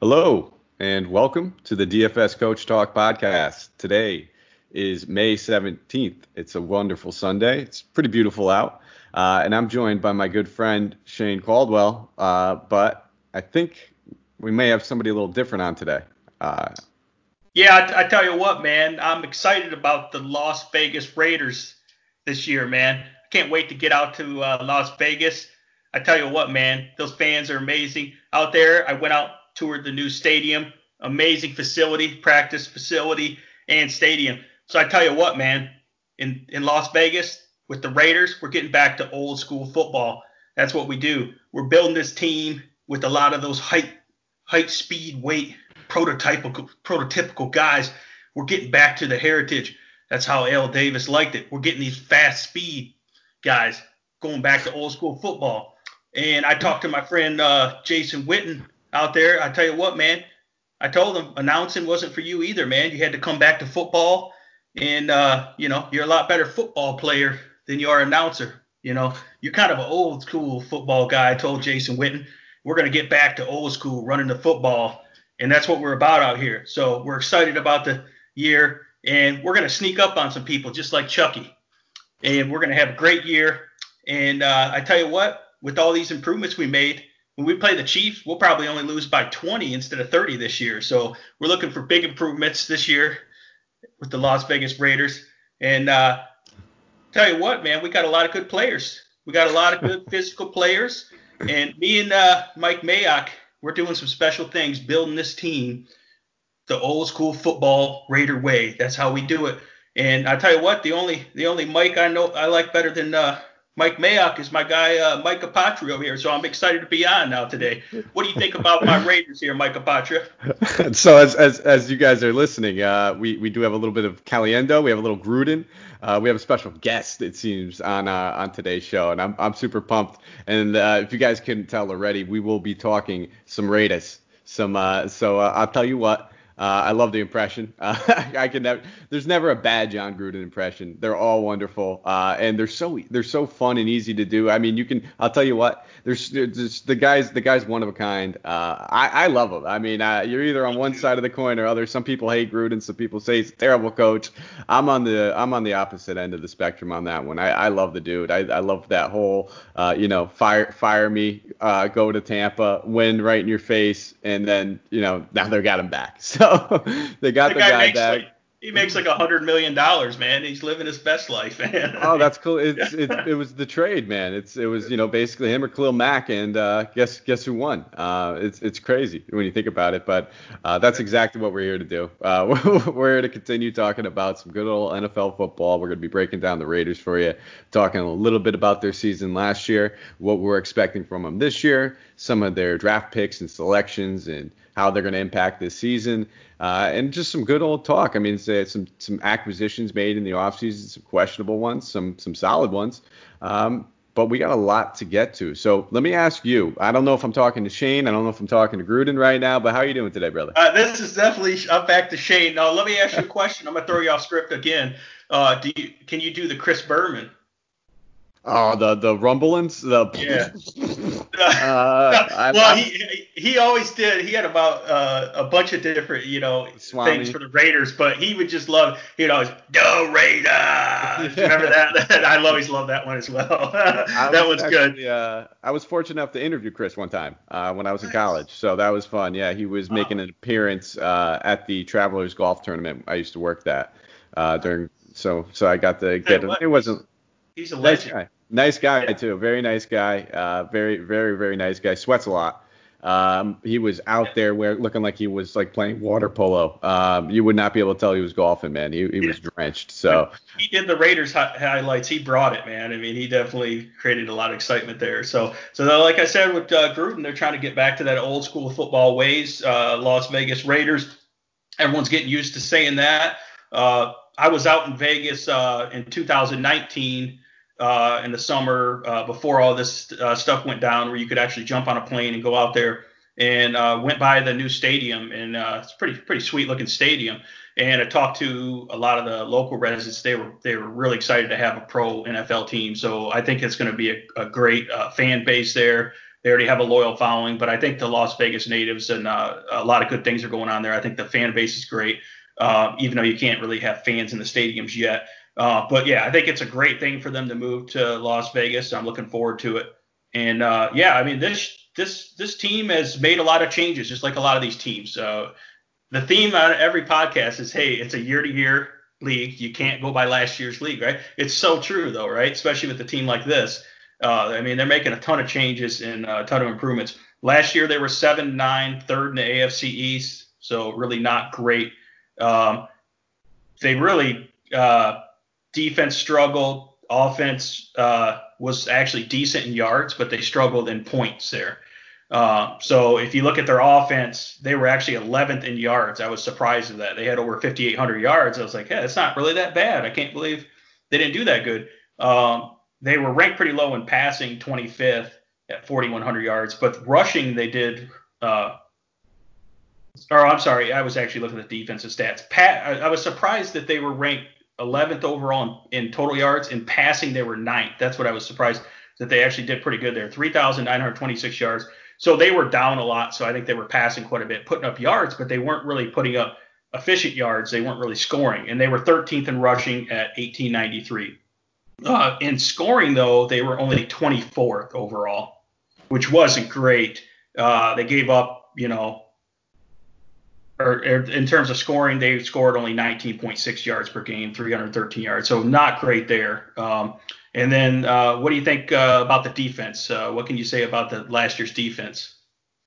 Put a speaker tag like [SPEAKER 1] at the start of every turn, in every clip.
[SPEAKER 1] Hello, and welcome to the DFS Coach Talk podcast. Today is May 17th. It's a wonderful Sunday. It's pretty beautiful out. Uh, and I'm joined by my good friend Shane Caldwell. Uh, but I think we may have somebody a little different on today. Uh,
[SPEAKER 2] yeah, I, tell you what, man, I'm excited about the Las Vegas Raiders this year, man. I can't wait to get out to uh, Las Vegas. I tell you what, man, those fans are amazing out there. I went out toured the new stadium. Amazing facility, practice facility, and stadium. So I tell you what, man, in, in Las Vegas with the Raiders, we're getting back to old school football. That's what we do. We're building this team with a lot of those height, height, speed, weight, prototypical, prototypical guys. We're getting back to the heritage. That's how Al Davis liked it. We're getting these fast speed guys going back to old school football. And I talked to my friend uh, Jason Witten out there. I tell you what, man, I told him announcing wasn't for you either, man. You had to come back to football, and uh, you know you're a lot better football player than you are announcer. You know you're kind of an old school football guy. I told Jason Witten we're gonna get back to old school running the football, and that's what we're about out here. So we're excited about the year, and we're gonna sneak up on some people just like Chucky, and we're gonna have a great year. And uh, I tell you what, with all these improvements we made when we play the Chiefs, we'll probably only lose by 20 instead of 30 this year. So we're looking for big improvements this year with the Las Vegas Raiders. And uh, tell you what, man, we got a lot of good players. We got a lot of good physical players. And me and uh, Mike Mayock, we're doing some special things, building this team the old school football Raider way. That's how we do it. And I tell you what, the only the only Mike I know I like better than uh, Mike Mayock is my guy, uh, Mike Apotria over here. So I'm excited to be on now today. What do you think about my Raiders here, Mike Apotria?
[SPEAKER 1] so as, as, as you guys are listening, uh, we, we do have a little bit of Caliendo. We have a little Gruden. Uh, we have a special guest, it seems, on uh, on today's show, and I'm I'm super pumped. And uh, if you guys couldn't tell already, we will be talking some Raiders. Some uh, so uh, I'll tell you what. Uh, I love the impression. Uh, I can never. There's never a bad Jon Gruden impression. They're all wonderful, uh, and they're so they're so fun and easy to do. I mean, you can. I'll tell you what. There's, there's the guys. The guys one of a kind. Uh, I I love them. I mean, uh, you're either on one side of the coin or other. Some people hate Gruden. Some people say he's a terrible coach. I'm on the I'm on the opposite end of the spectrum on that one. I, I love the dude. I, I love that whole uh, you know fire fire me, go to Tampa, win right in your face, and then you know now they got him back. So so they got the, the guy, guy back.
[SPEAKER 2] Like, he makes like a hundred million dollars, man. He's living his best life, man.
[SPEAKER 1] oh, that's cool. It's, it, it was the trade, man. It's it was you know basically him or Khalil Mack, and uh, guess guess who won? Uh, it's it's crazy when you think about it, but uh, that's exactly what we're here to do. Uh, we're here to continue talking about some good old NFL football. We're going to be breaking down the Raiders for you, talking a little bit about their season last year, what we're expecting from them this year, some of their draft picks and selections, and how they're going to impact this season, uh, and just some good old talk. I mean, some some acquisitions made in the offseason, some questionable ones, some some solid ones. Um, but we got a lot to get to. So let me ask you. I don't know if I'm talking to Shane. I don't know if I'm talking to Gruden right now. But how are you doing today, brother?
[SPEAKER 2] Uh, this is definitely. I'm back to Shane. Now let me ask you a question. I'm gonna throw you off script again. Uh, do you can you do the Chris Berman?
[SPEAKER 1] Oh, the the rumblings. The
[SPEAKER 2] yeah. uh, well, he he always did. He had about uh, a bunch of different you know Swami. things for the Raiders, but he would just love you know the Raiders. Remember that? I always love that one as well. that one's actually, good.
[SPEAKER 1] Uh, I was fortunate enough to interview Chris one time uh, when I was in college, so that was fun. Yeah, he was making an appearance uh, at the Travelers Golf Tournament. I used to work that uh, during, so so I got to get. Hey, it wasn't.
[SPEAKER 2] He's a legend.
[SPEAKER 1] Nice guy too. Very nice guy. Uh, very, very, very nice guy. Sweats a lot. Um, he was out there where looking like he was like playing water polo. Um, you would not be able to tell he was golfing, man. He, he yeah. was drenched. So
[SPEAKER 2] he did the Raiders hi- highlights. He brought it, man. I mean, he definitely created a lot of excitement there. So, so like I said with uh, Gruden, they're trying to get back to that old school football ways. Uh, Las Vegas Raiders. Everyone's getting used to saying that. Uh, I was out in Vegas uh, in 2019 uh, in the summer uh, before all this uh, stuff went down, where you could actually jump on a plane and go out there. And uh, went by the new stadium, and uh, it's pretty pretty sweet looking stadium. And I talked to a lot of the local residents. They were they were really excited to have a pro NFL team. So I think it's going to be a, a great uh, fan base there. they already have a loyal following. But I think the Las Vegas natives and a lot of good things are going on there. I think the fan base is great, even though you can't really have fans in the stadiums yet. Uh, but yeah, I think it's a great thing for them to move to Las Vegas. I'm looking forward to it. And uh, yeah, I mean this this this team has made a lot of changes, just like a lot of these teams. Uh, the theme on every podcast is, hey, it's a year to year league. You can't go by last year's league, right? It's so true though, right? Especially with a team like this. Uh, I mean, they're making a ton of changes and a ton of improvements. Last year they were seven nine, third in the AFC East, so really not great. Um, they really uh, defense struggled. Offense uh, was actually decent in yards, but they struggled in points there. Uh, so if you look at their offense, they were actually 11th in yards. I was surprised at that. They had over 5,800 yards. I was like, yeah, it's not really that bad. I can't believe they didn't do that good. Um, they were ranked pretty low in passing, 25th at 4,100 yards, but rushing they did. Uh, or I'm sorry, I was actually looking at the defensive stats. Pat, I, I was surprised that they were ranked 11th overall in, in, total yards. In passing, they were ninth. That's what I was surprised that they actually did pretty good there. 3,926 yards. So they were down a lot. So I think they were passing quite a bit, putting up yards, but they weren't really putting up efficient yards. They weren't really scoring. And they were 13th in rushing at 1893. Uh, in scoring, though, they were only 24th overall, which wasn't great. Uh, they gave up, you know, or, in terms of scoring, they scored only 19.6 yards per game, 313 yards. So not great there. Um, and then, uh, what do you think uh, about the defense? Uh, what can you say about the last year's defense?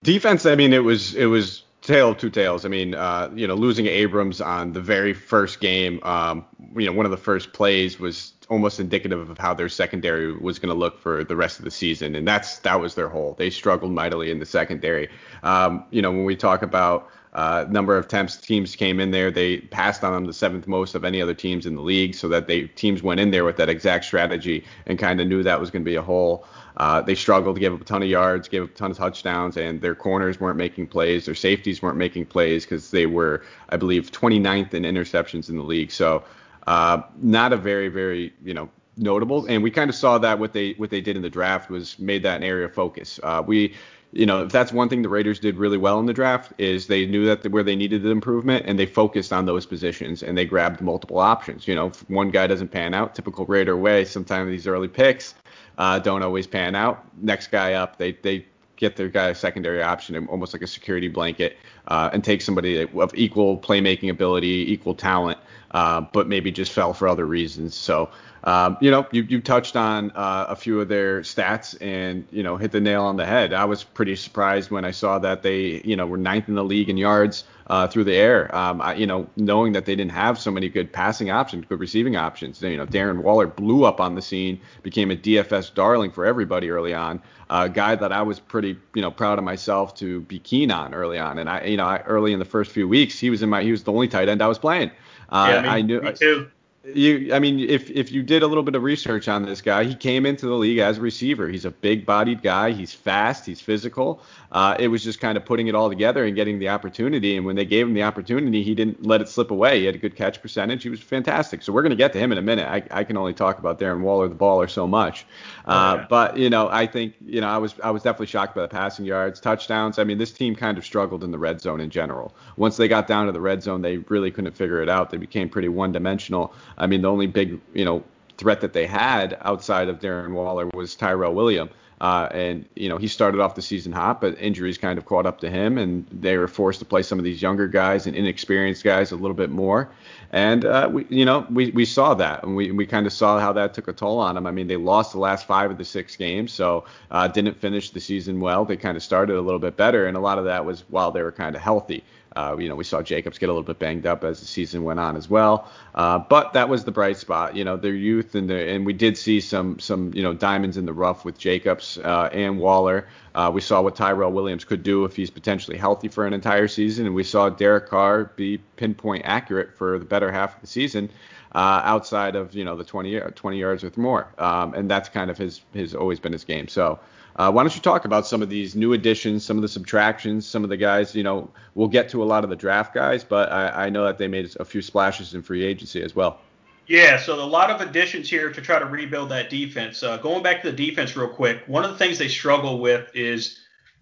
[SPEAKER 1] Defense, I mean, it was it was tale of two tales. I mean, uh, you know, losing Abrams on the very first game, um, you know, one of the first plays was almost indicative of how their secondary was going to look for the rest of the season, and that's that was their hole. They struggled mightily in the secondary. Um, you know, when we talk about uh, number of attempts teams came in there. They passed on them the seventh most of any other teams in the league, so that they teams went in there with that exact strategy and kind of knew that was going to be a hole. Uh, they struggled to give up a ton of yards, gave up a ton of touchdowns, and their corners weren't making plays. Their safeties weren't making plays because they were, I believe, 29th in interceptions in the league. So uh, not a very, very, you know, notable. And we kind of saw that what they what they did in the draft was made that an area of focus. Uh, we you know, if that's one thing the Raiders did really well in the draft is they knew that where they needed the improvement and they focused on those positions and they grabbed multiple options. You know, if one guy doesn't pan out, typical Raider way, sometimes these early picks uh, don't always pan out. Next guy up, they they get their guy a secondary option, almost like a security blanket, uh, and take somebody of equal playmaking ability, equal talent, uh, but maybe just fell for other reasons. So um, you know, you, you touched on uh, a few of their stats and, you know, hit the nail on the head. I was pretty surprised when I saw that they, you know, were ninth in the league in yards uh, through the air. Um, I, you know, knowing that they didn't have so many good passing options, good receiving options. You know, Darren Waller blew up on the scene, became a DFS darling for everybody early on. A uh, guy that I was pretty, you know, proud of myself to be keen on early on. And I, you know, I, early in the first few weeks, he was in my, he was the only tight end I was playing.
[SPEAKER 2] Uh, yeah, I knew. Me too
[SPEAKER 1] you I mean if if you did a little bit of research on this guy, he came into the league as a receiver. He's a big-bodied guy. He's fast. He's physical. Uh, it was just kind of putting it all together and getting the opportunity. And when they gave him the opportunity, he didn't let it slip away. He had a good catch percentage. He was fantastic. So we're going to get to him in a minute. I, I can only talk about Darren Waller, the baller, so much. Uh, oh, yeah. But you know, I think you know I was I was definitely shocked by the passing yards, touchdowns. I mean, this team kind of struggled in the red zone in general. Once they got down to the red zone, they really couldn't figure it out. They became pretty one-dimensional. I mean, the only big you know threat that they had outside of Darren Waller was Tyrell Williams. Uh, and you know he started off the season hot, but injuries kind of caught up to him, and they were forced to play some of these younger guys and inexperienced guys a little bit more. And uh, we, you know, we, we saw that, and we, we kind of saw how that took a toll on them. I mean, they lost the last five of the six games, so uh, didn't finish the season well. They kind of started a little bit better, and a lot of that was while they were kind of healthy. Uh, you know, we saw Jacobs get a little bit banged up as the season went on as well. Uh, but that was the bright spot, you know, their youth and the, and we did see some some you know diamonds in the rough with Jacobs uh, and Waller. Uh, we saw what Tyrell Williams could do if he's potentially healthy for an entire season, and we saw Derek Carr be pinpoint accurate for the better half of the season. Uh, outside of you know the 20 20 yards with more, um, and that's kind of his his always been his game. So uh, why don't you talk about some of these new additions, some of the subtractions, some of the guys? You know, we'll get to a lot of the draft guys, but I, I know that they made a few splashes in free agency as well.
[SPEAKER 2] Yeah, so a lot of additions here to try to rebuild that defense. Uh, going back to the defense real quick, one of the things they struggle with is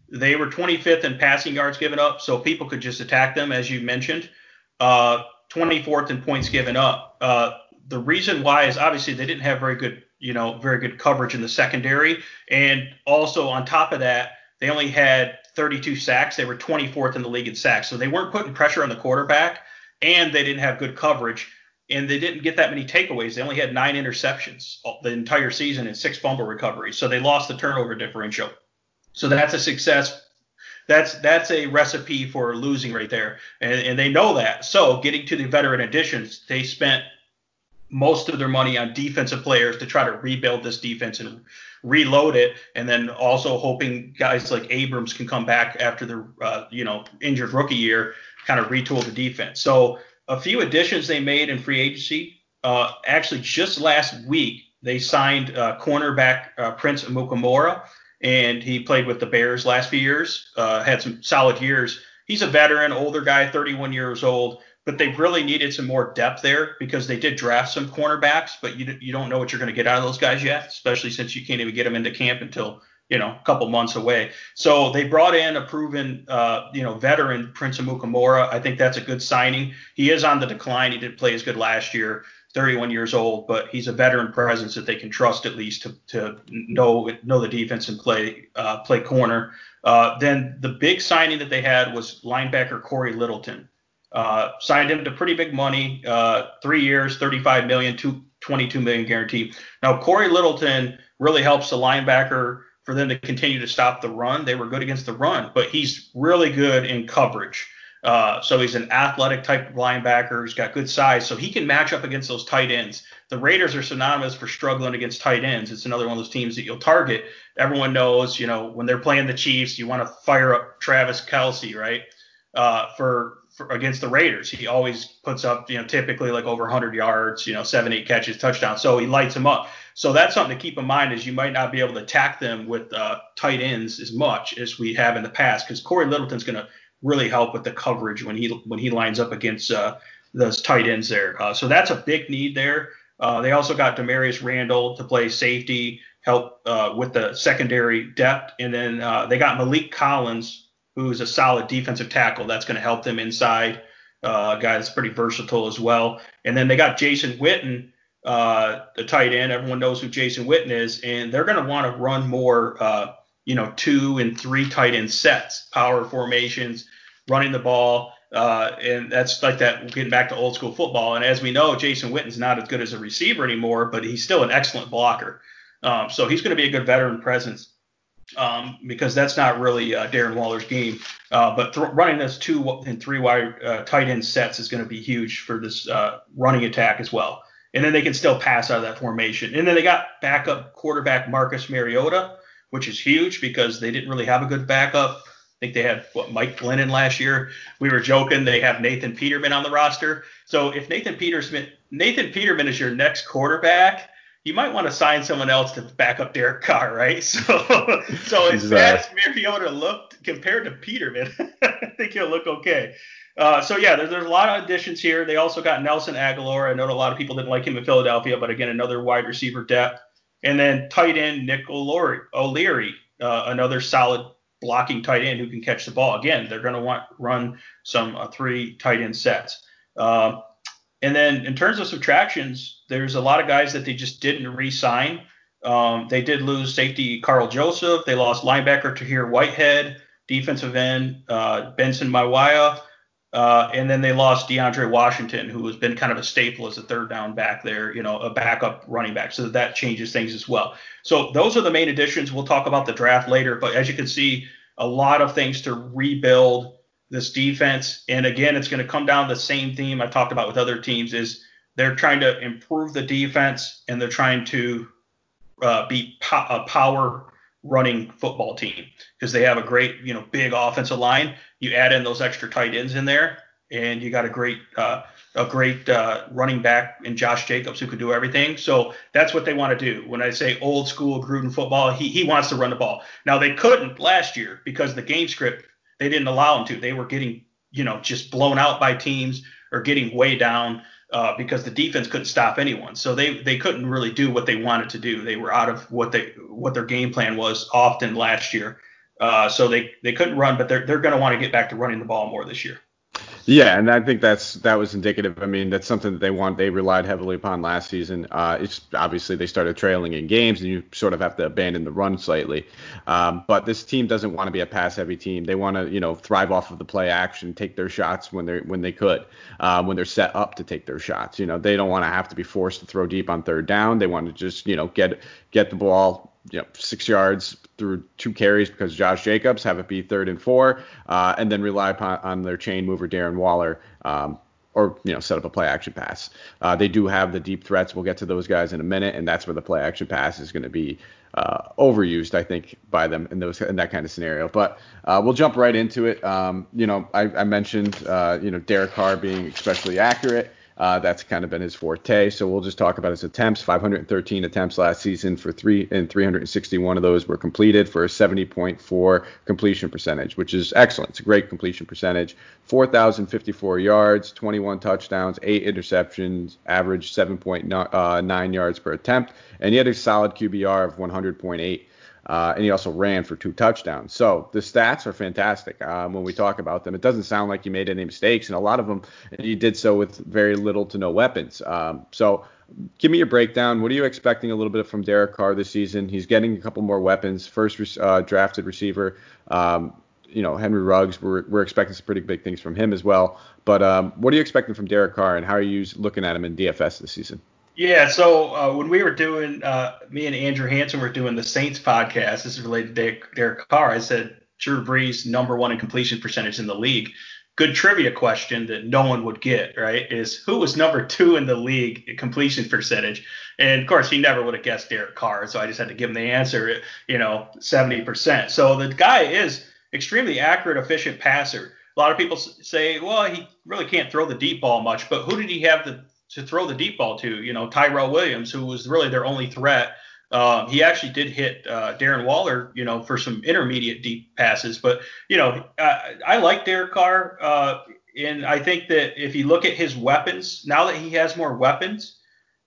[SPEAKER 2] they were 25th in passing yards given up, so people could just attack them, as you mentioned. Uh, 24th in points given up. Uh, the reason why is obviously they didn't have very good, you know, very good coverage in the secondary, and also on top of that, they only had 32 sacks. They were 24th in the league in sacks, so they weren't putting pressure on the quarterback, and they didn't have good coverage and they didn't get that many takeaways. They only had nine interceptions the entire season and six fumble recoveries. So they lost the turnover differential. So that's a success. That's that's a recipe for losing right there, and, and they know that. So getting to the veteran additions, they spent most of their money on defensive players to try to rebuild this defense and reload it, and then also hoping guys like Abrams can come back after the uh, you know injured rookie year, kind of retool the defense. So a few additions they made in free agency. Uh, actually, just last week they signed uh, cornerback uh, Prince Amukamara, and he played with the Bears last few years. Uh, had some solid years. He's a veteran, older guy, 31 years old. But they really needed some more depth there because they did draft some cornerbacks, but you you don't know what you're going to get out of those guys yet, especially since you can't even get them into camp until you know, a couple months away. So they brought in a proven, uh, you know, veteran, Prince Amukamara. I think that's a good signing. He is on the decline. He didn't play as good last year, 31 years old, but he's a veteran presence that they can trust at least to, to know know the defense and play uh, play corner. Uh, then the big signing that they had was linebacker Cory Littleton. Uh, signed him to pretty big money, uh, three years, 35 million, two, 22 million guarantee. Now Cory Littleton really helps the linebacker for them to continue to stop the run. They were good against the run, but he's really good in coverage. Uh, so he's an athletic type of linebacker. He's got good size, so he can match up against those tight ends. The Raiders are synonymous for struggling against tight ends. It's another one of those teams that you'll target. Everyone knows, you know, when they're playing the Chiefs, you want to fire up Travis Kelce, right? Uh, for, for against the Raiders, he always puts up, you know, typically like over 100 yards, you know, seven, eight catches, touchdown. So he lights them up. So that's something to keep in mind is you might not be able to attack them with uh, tight ends as much as we have in the past because Cory Littleton's going to really help with the coverage when he when he lines up against uh, those tight ends there. Uh, so that's a big need there. Uh, they also got Damarious Randall to play safety, help uh, with the secondary depth, and then uh, they got Maliek Collins, who's a solid defensive tackle. That's going to help them inside. Uh, a guy that's pretty versatile as well. And then they got Jason Witten, uh, the tight end. Everyone knows who Jason Witten is, and they're going to want to run more, uh, you know, two and three tight end sets, power formations, running the ball. Uh, and that's like that getting back to old school football. And as we know, Jason Witten's not as good as a receiver anymore, but he's still an excellent blocker. Um, so he's going to be a good veteran presence um, because that's not really uh, Darren Waller's game. Uh, but th- running those two and three wide uh, tight end sets is going to be huge for this uh, running attack as well and then they can still pass out of that formation. And then they got backup quarterback Marcus Mariota, which is huge because they didn't really have a good backup. I think they had what Mike Glennon last year. We were joking they have Nathan Peterman on the roster. So if Nathan Peterman Nathan Peterman is your next quarterback, you might want to sign someone else to back up Derek Carr, right? So so as bad as Mariota looked compared to Peterman, I think he'll look okay. Uh, so yeah, there's, there's a lot of additions here. They also got Nelson Agholor. I know a lot of people didn't like him in Philadelphia, but again, another wide receiver depth. And then tight end Nick O'Leary, O'Leary uh, another solid blocking tight end who can catch the ball. Again, they're going to want run some uh, three tight end sets. Uh, and then in terms of subtractions, there's a lot of guys that they just didn't re-sign. Um, they did lose safety Karl Joseph. They lost linebacker Tahir Whitehead, defensive end uh, Benson Mayowa. Uh, and then they lost DeAndre Washington, who has been kind of a staple as a third down back there, you know, a backup running back. So that changes things as well. So those are the main additions. We'll talk about the draft later, but as you can see, a lot of things to rebuild this defense. And again, it's going to come down to the same theme I talked about with other teams is they're trying to improve the defense and they're trying to uh, be po- a power running football team because they have a great, you know, big offensive line. You add in those extra tight ends in there, and you got a great, uh, a great uh, running back in Josh Jacobs who could do everything. So that's what they want to do. When I say old school Gruden football, he he wants to run the ball. Now they couldn't last year because the game script they didn't allow them to. They were getting, you know, just blown out by teams or getting way down. uh, because the defense couldn't stop anyone. So they they couldn't really do what they wanted to do. They were out of what they what their game plan was often last year. Uh, so they they couldn't run, but they're they're going to want to get back to running the ball more this year.
[SPEAKER 1] Yeah, and I think that's that was indicative. I mean, that's something that they want. They relied heavily upon last season. Uh, it's obviously they started trailing in games, and you sort of have to abandon the run slightly. Um, but this team doesn't want to be a pass-heavy team. They want to, you know, thrive off of the play action, take their shots when they when they could, uh, when they're set up to take their shots. You know, they don't want to have to be forced to throw deep on third down. They want to just, you know, get get the ball you know, six yards through two carries because Josh Jacobs, have it be third and four, uh, and then rely upon on their chain mover Darren Waller, um, or you know, set up a play action pass. Uh, they do have the deep threats. We'll get to those guys in a minute, and that's where the play action pass is going to be uh, overused, I think, by them in those in that kind of scenario. But uh, we'll jump right into it. Um, you know, I, I mentioned uh, you know Derek Carr being especially accurate. Uh, that's kind of been his forte. So we'll just talk about his attempts. 513 attempts last season for three, and 361 of those were completed for a 70.4 completion percentage, which is excellent. It's a great completion percentage. 4,054 yards, 21 touchdowns, eight interceptions, average 7.9 uh, yards per attempt, and he had a solid QBR of 100.8. Uh, and he also ran for two touchdowns. So the stats are fantastic um, when we talk about them. It doesn't sound like he made any mistakes, and a lot of them he did so with very little to no weapons. Um, so give me your breakdown. What are you expecting a little bit from Derek Carr this season? He's getting a couple more weapons. First uh, drafted receiver. Um, you know, Henry Ruggs, we're, we're expecting some pretty big things from him as well. But um, what are you expecting from Derek Carr, and how are you looking at him in DFS this season?
[SPEAKER 2] Yeah, so uh, when we were doing, uh, me and Andrew Hanson were doing the Saints podcast. This is related to Derek, Carr. I said Drew Brees number one in completion percentage in the league. Good trivia question that no one would get, right? Is who was number two in the league in completion percentage? And of course, he never would have guessed Derek Carr, so I just had to give him the answer. You know, 70%. So the guy is extremely accurate, efficient passer. A lot of people say, well, he really can't throw the deep ball much, but who did he have the to throw the deep ball to. You know, Tyrell Williams, who was really their only threat. Um, he actually did hit uh, Darren Waller, you know, for some intermediate deep passes. But you know, I, I like Derek Carr, uh, and I think that if you look at his weapons now that he has more weapons,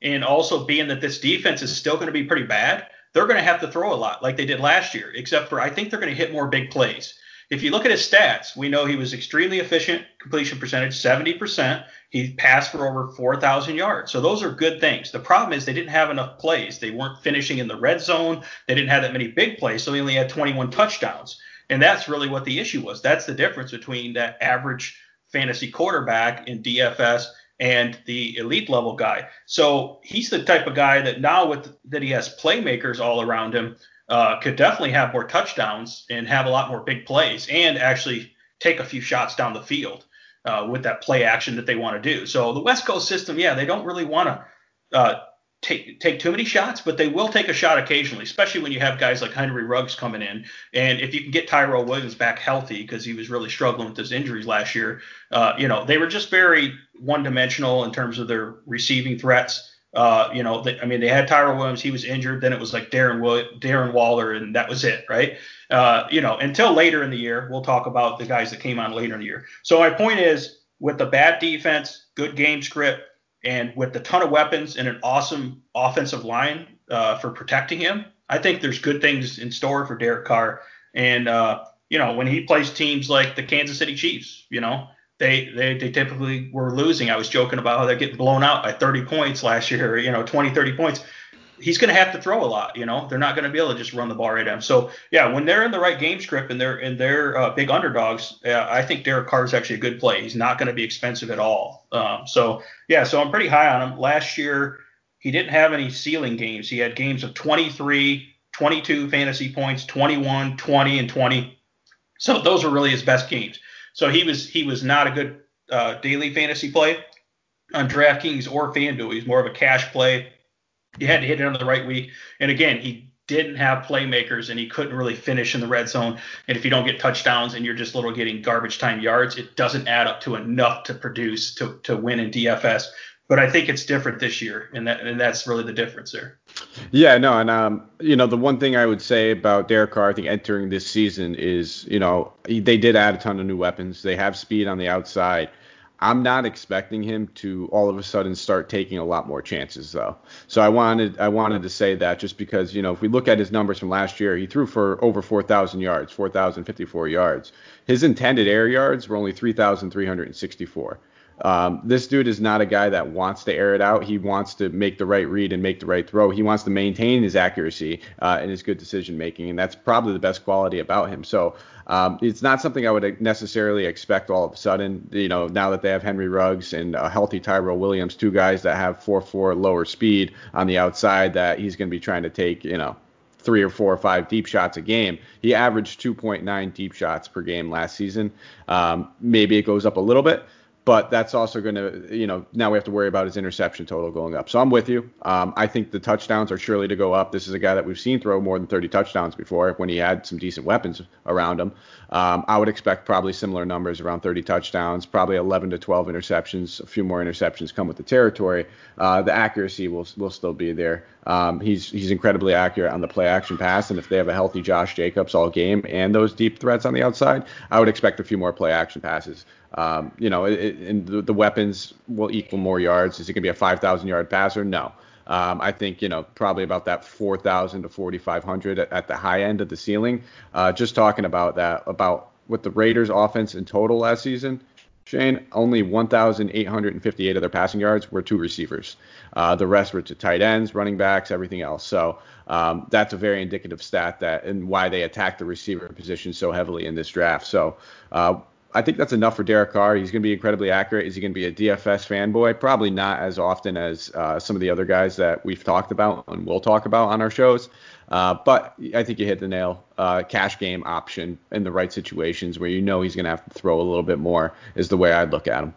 [SPEAKER 2] and also being that this defense is still going to be pretty bad, they're going to have to throw a lot like they did last year. Except for I think they're going to hit more big plays. If you look at his stats, we know he was extremely efficient, completion percentage 70%. He passed for over 4,000 yards. So those are good things. The problem is they didn't have enough plays. They weren't finishing in the red zone. They didn't have that many big plays, so he only had 21 touchdowns. And that's really what the issue was. That's the difference between that average fantasy quarterback in DFS and the elite level guy. So he's the type of guy that now with that he has playmakers all around him uh, could definitely have more touchdowns and have a lot more big plays and actually take a few shots down the field uh, with that play action that they want to do. So the West Coast system, yeah, they don't really want to uh, take take too many shots, but they will take a shot occasionally, especially when you have guys like Henry Ruggs coming in. And if you can get Tyrell Williams back healthy, because he was really struggling with his injuries last year, uh, you know, they were just very one dimensional in terms of their receiving threats. Uh, you know, they, I mean, they had Tyrell Williams, he was injured. Then it was like Darren Will- Darren Waller, and that was it, right? Uh, you know, until later in the year, we'll talk about the guys that came on later in the year. So my point is, with the bad defense, good game script, and with a ton of weapons and an awesome offensive line uh, for protecting him, I think there's good things in store for Derek Carr. And uh, you know, when he plays teams like the Kansas City Chiefs, you know, they, they they typically were losing. I was joking about how they're getting blown out by 30 points last year, you know, 20, 30 points. He's going to have to throw a lot, you know. They're not going to be able to just run the ball right at him. So yeah, when they're in the right game script and they're and they're uh, big underdogs, uh, I think Derek Carr is actually a good play. He's not going to be expensive at all. Um, so yeah, so I'm pretty high on him. Last year he didn't have any ceiling games. He had games of 23, 22 fantasy points, 21, 20, and 20. So those were really his best games. So he was he was not a good uh, daily fantasy play on DraftKings or FanDuel. He's more of a cash play. You had to hit it on the right week. And again, he didn't have playmakers and he couldn't really finish in the red zone. And if you don't get touchdowns and you're just little getting garbage time yards, it doesn't add up to enough to produce to, to win in DFS. But I think it's different this year, and that and that's really the difference there.
[SPEAKER 1] Yeah, no, and um, you know, the one thing I would say about Derek Carr, I think entering this season is, you know, they did add a ton of new weapons. They have speed on the outside. I'm not expecting him to all of a sudden start taking a lot more chances though. So I wanted I wanted to say that just because you know if we look at his numbers from last year, he threw for over 4,000 yards, 4,054 yards. His intended air yards were only 3,364. Um, this dude is not a guy that wants to air it out. He wants to make the right read and make the right throw. He wants to maintain his accuracy uh, and his good decision making, and that's probably the best quality about him. So um, it's not something I would necessarily expect all of a sudden. You know, now that they have Henry Ruggs and a healthy Tyrell Williams, two guys that have 4-4 lower speed on the outside, that he's going to be trying to take, you know, three or four or five deep shots a game. He averaged 2.9 deep shots per game last season. Um, maybe it goes up a little bit, but that's also going to, you know, now we have to worry about his interception total going up. So I'm with you. Um, I think the touchdowns are surely to go up. This is a guy that we've seen throw more than 30 touchdowns before when he had some decent weapons around him. Um, I would expect probably similar numbers, around 30 touchdowns, probably 11 to 12 interceptions. A few more interceptions come with the territory. Uh, the accuracy will will still be there. Um, he's he's incredibly accurate on the play action pass, and if they have a healthy Josh Jacobs all game and those deep threats on the outside, I would expect a few more play action passes. Um, you know, it, and the, the, weapons will equal more yards. Is he going to be a 5,000 yard passer? No. Um, I think you know probably about that 4,000 to 4,500 at, at, the high end of the ceiling. Uh, just talking about that about with the Raiders' offense in total last season, Shane, only 1,858 of their passing yards were to receivers. Uh, the rest were to tight ends, running backs, everything else. So um, that's a very indicative stat that and why they attack the receiver position so heavily in this draft. So uh, I think that's enough for Derek Carr. He's going to be incredibly accurate. Is he going to be a DFS fanboy? Probably not as often as uh, some of the other guys that we've talked about and will talk about on our shows. Uh, but I think you hit the nail. Uh, cash game option in the right situations where you know he's going to have to throw a little bit more is the way I'd look at him.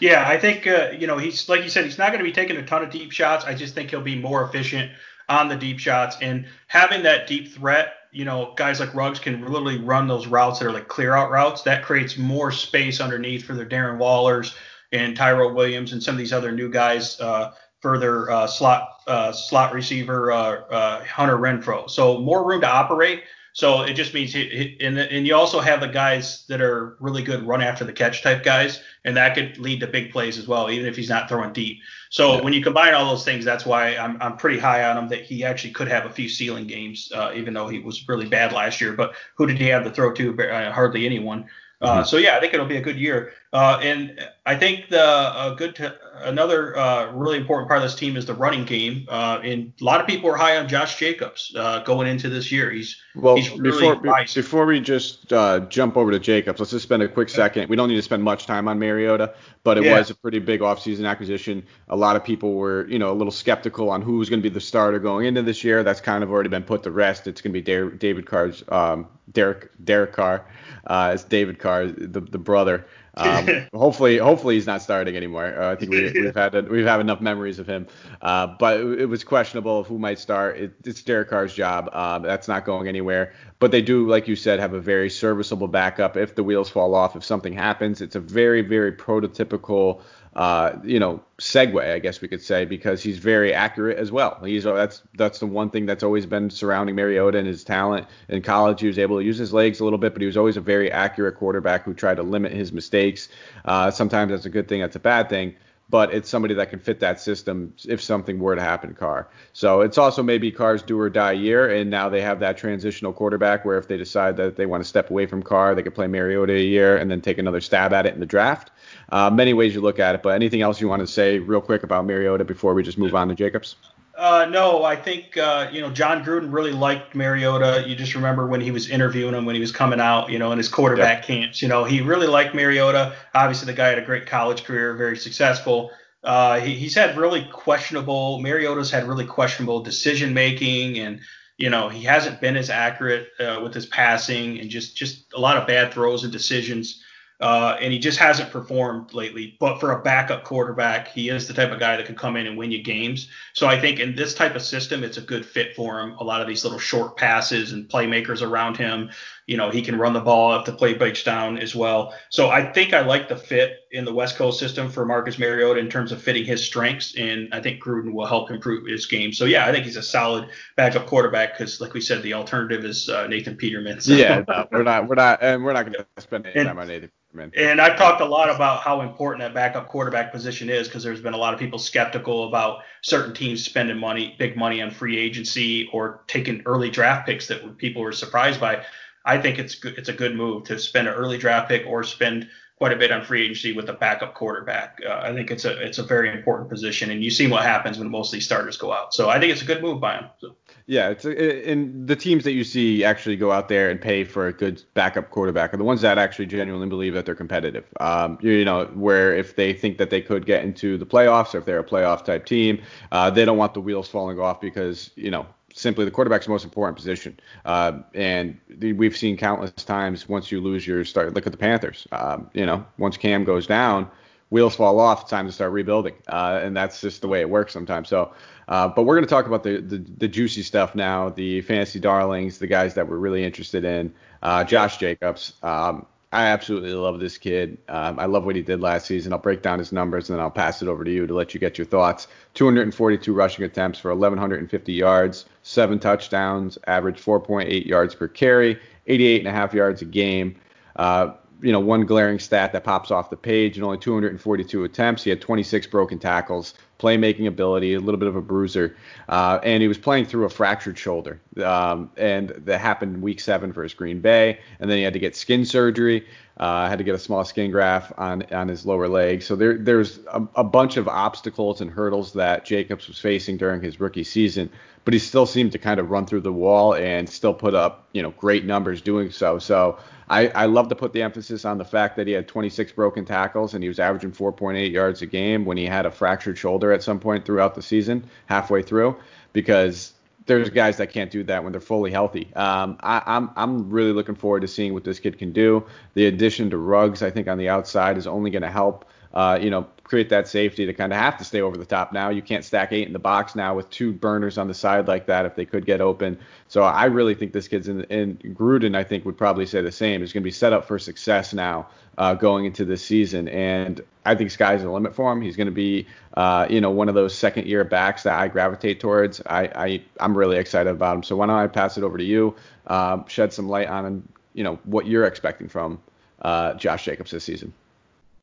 [SPEAKER 2] Yeah, I think uh, you know he's like you said he's not going to be taking a ton of deep shots. I just think he'll be more efficient on the deep shots and having that deep threat you know, guys like Ruggs can literally run those routes that are like clear out routes. That creates more space underneath for their Darren Wallers and Tyrell Williams and some of these other new guys uh, for their uh, slot uh, slot receiver uh, uh, Hunter Renfrow. So more room to operate. So it just means, he, he, and, and you also have the guys that are really good run after the catch type guys, and that could lead to big plays as well, even if he's not throwing deep. So yeah. when you combine all those things, that's why I'm, I'm pretty high on him that he actually could have a few ceiling games, uh, even though he was really bad last year. But who did he have to throw to? Uh, hardly anyone. Uh, mm-hmm. So yeah, I think it'll be a good year. Uh, and I think the uh, good t- another uh, really important part of this team is the running game. Uh, and a lot of people are high on Josh Jacobs uh, going into this year. He's
[SPEAKER 1] well
[SPEAKER 2] he's
[SPEAKER 1] really before nice. before we just jump over to Jacobs, let's just spend a quick second. We don't need to spend much time on Mariota, but it yeah. was a pretty big offseason acquisition. A lot of people were you know a little skeptical on who was going to be the starter going into this year. That's kind of already been put to rest. It's going to be David Carr's um, Derek Derek Carr. Uh, it's David Carr, the the brother. Um, hopefully, hopefully he's not starting anymore. Uh, I think we, have had we've had enough memories of him. Uh, but it, it, was questionable of who might start. It, it's Derek Carr's job. Uh, that's not going anywhere. But they do, like you said, have a very serviceable backup if the wheels fall off. If something happens, it's a very, very prototypical uh, you know, segue, I guess we could say, because he's very accurate as well. He's that's that's the one thing that's always been surrounding Mariota and his talent. In college, he was able to use his legs a little bit, but he was always a very accurate quarterback who tried to limit his mistakes. Uh, sometimes that's a good thing, that's a bad thing but it's somebody that can fit that system if something were to happen to Carr. So it's also maybe Carr's do or die year, and now they have that transitional quarterback where if they decide that they want to step away from Carr, they could play Mariota a year and then take another stab at it in the draft. Uh, many ways you look at it, but anything else you want to say real quick about Mariota before we just move on to Jacobs?
[SPEAKER 2] Uh, no, I think uh, you know Jon Gruden really liked Mariota. You just remember when he was interviewing him when he was coming out, you know, in his quarterback camps. You know, he really liked Mariota. Obviously, the guy had a great college career, very successful. Uh, he, he's had really questionable. Mariota's had really questionable decision making, and you know he hasn't been as accurate uh, with his passing, and just just a lot of bad throws and decisions. Uh, and he just hasn't performed lately. But for a backup quarterback, he is the type of guy that can come in and win you games. So I think in this type of system, it's a good fit for him. A lot of these little short passes and playmakers around him. You know, he can run the ball if the play breaks down as well. So I think I like the fit in the West Coast system for Marcus Mariota in terms of fitting his strengths, and I think Gruden will help improve his game. So yeah, I think he's a solid backup quarterback because, like we said, the alternative is uh, Nathan Peterman. So.
[SPEAKER 1] Yeah, no, we're not, we're not, and we're not going to spend any time on Nathan Peterman.
[SPEAKER 2] And I've talked a lot about how important that backup quarterback position is because there's been a lot of people skeptical about certain teams spending money, big money on free agency or taking early draft picks that people were surprised by. I think it's good, it's a good move to spend an early draft pick or spend quite a bit on free agency with a backup quarterback. Uh, I think it's a it's a very important position, and you see what happens when most of these starters go out. So I think it's a good move by him. So.
[SPEAKER 1] Yeah, it's a, and the teams that you see actually go out there and pay for a good backup quarterback are the ones that actually genuinely believe that they're competitive. Um, you, you know, where if they think that they could get into the playoffs or if they're a playoff type team, uh, they don't want the wheels falling off because you know simply the quarterback's most important position. Uh, and the, we've seen countless times once you lose your start. Look at the Panthers. Um, you know, once Cam goes down, wheels fall off. It's time to start rebuilding. Uh, and that's just the way it works sometimes. So, uh, but we're going to talk about the, the, the juicy stuff now, the fantasy darlings, the guys that we're really interested in. Uh, Josh Jacobs. Um, I absolutely love this kid. Um, I love what he did last season. I'll break down his numbers and then I'll pass it over to you to let you get your thoughts. 242 rushing attempts for 1,150 yards, seven touchdowns, average 4.8 yards per carry, 88 and a half yards a game. Uh, you know, one glaring stat that pops off the page in only 242 attempts. He had 26 broken tackles, playmaking ability, a little bit of a bruiser, uh, and he was playing through a fractured shoulder. Um, and that happened in week seven for his Green Bay, and then he had to get skin surgery. Uh, had to get a small skin graft on on his lower leg. So there there's a, a bunch of obstacles and hurdles that Jacobs was facing during his rookie season, but he still seemed to kind of run through the wall and still put up you know great numbers doing so. So I, I love to put the emphasis on the fact that he had 26 broken tackles and he was averaging 4.8 yards a game when he had a fractured shoulder at some point throughout the season, halfway through, because there's guys that can't do that when they're fully healthy. Um, I, am I'm, I'm really looking forward to seeing what this kid can do. The addition to Ruggs, I think, on the outside is only going to help. Uh, you know, create that safety to kind of have to stay over the top now. You can't stack eight in the box now with two burners on the side like that if they could get open. So I really think this kid's in, in Gruden, I think, would probably say the same. Is going to be set up for success now uh, going into this season. And I think sky's the limit for him. He's going to be, uh, you know, one of those second year backs that I gravitate towards. I, I, I'm really excited about him. So why don't I pass it over to you, uh, shed some light on, you know, what you're expecting from uh, Josh Jacobs this season.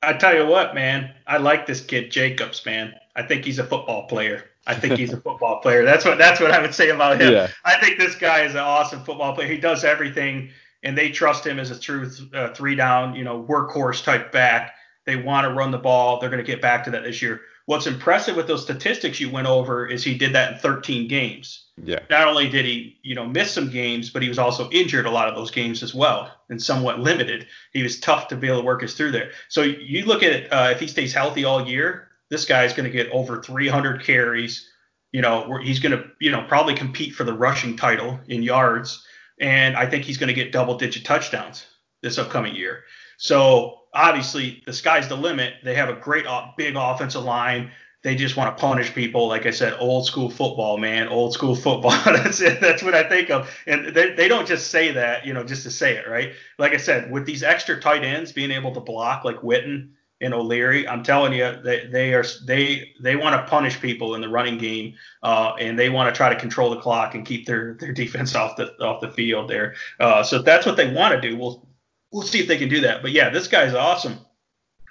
[SPEAKER 2] I tell you what, man, I like this kid Jacobs, man. I think he's a football player. I think he's a football player. That's what that's what I would say about him. Yeah. I think this guy is an awesome football player. He does everything, and they trust him as a true uh, three down, you know, workhorse type back. They want to run the ball. They're going to get back to that this year. What's impressive with those statistics you went over is he did that in 13 games.
[SPEAKER 1] Yeah.
[SPEAKER 2] Not only did he, you know, miss some games, but he was also injured a lot of those games as well, and somewhat limited. He was tough to be able to work us through there. So you look at uh, if he stays healthy all year, this guy's going to get over 300 carries. You know, he's going to, you know, probably compete for the rushing title in yards, and I think he's going to get double-digit touchdowns this upcoming year. So obviously, the sky's the limit. They have a great, uh, big offensive line they just want to punish people. Like I said, old school football, man, old school football. that's it. That's what I think of. And they, they don't just say that, you know, just to say it, right? Like I said, with these extra tight ends being able to block like Witten and O'Leary, I'm telling you, they, they are they they want to punish people in the running game, uh, and they want to try to control the clock and keep their their defense off the off the field there. Uh, so that's what they want to do. We'll we'll see if they can do that. But yeah, this guy's awesome.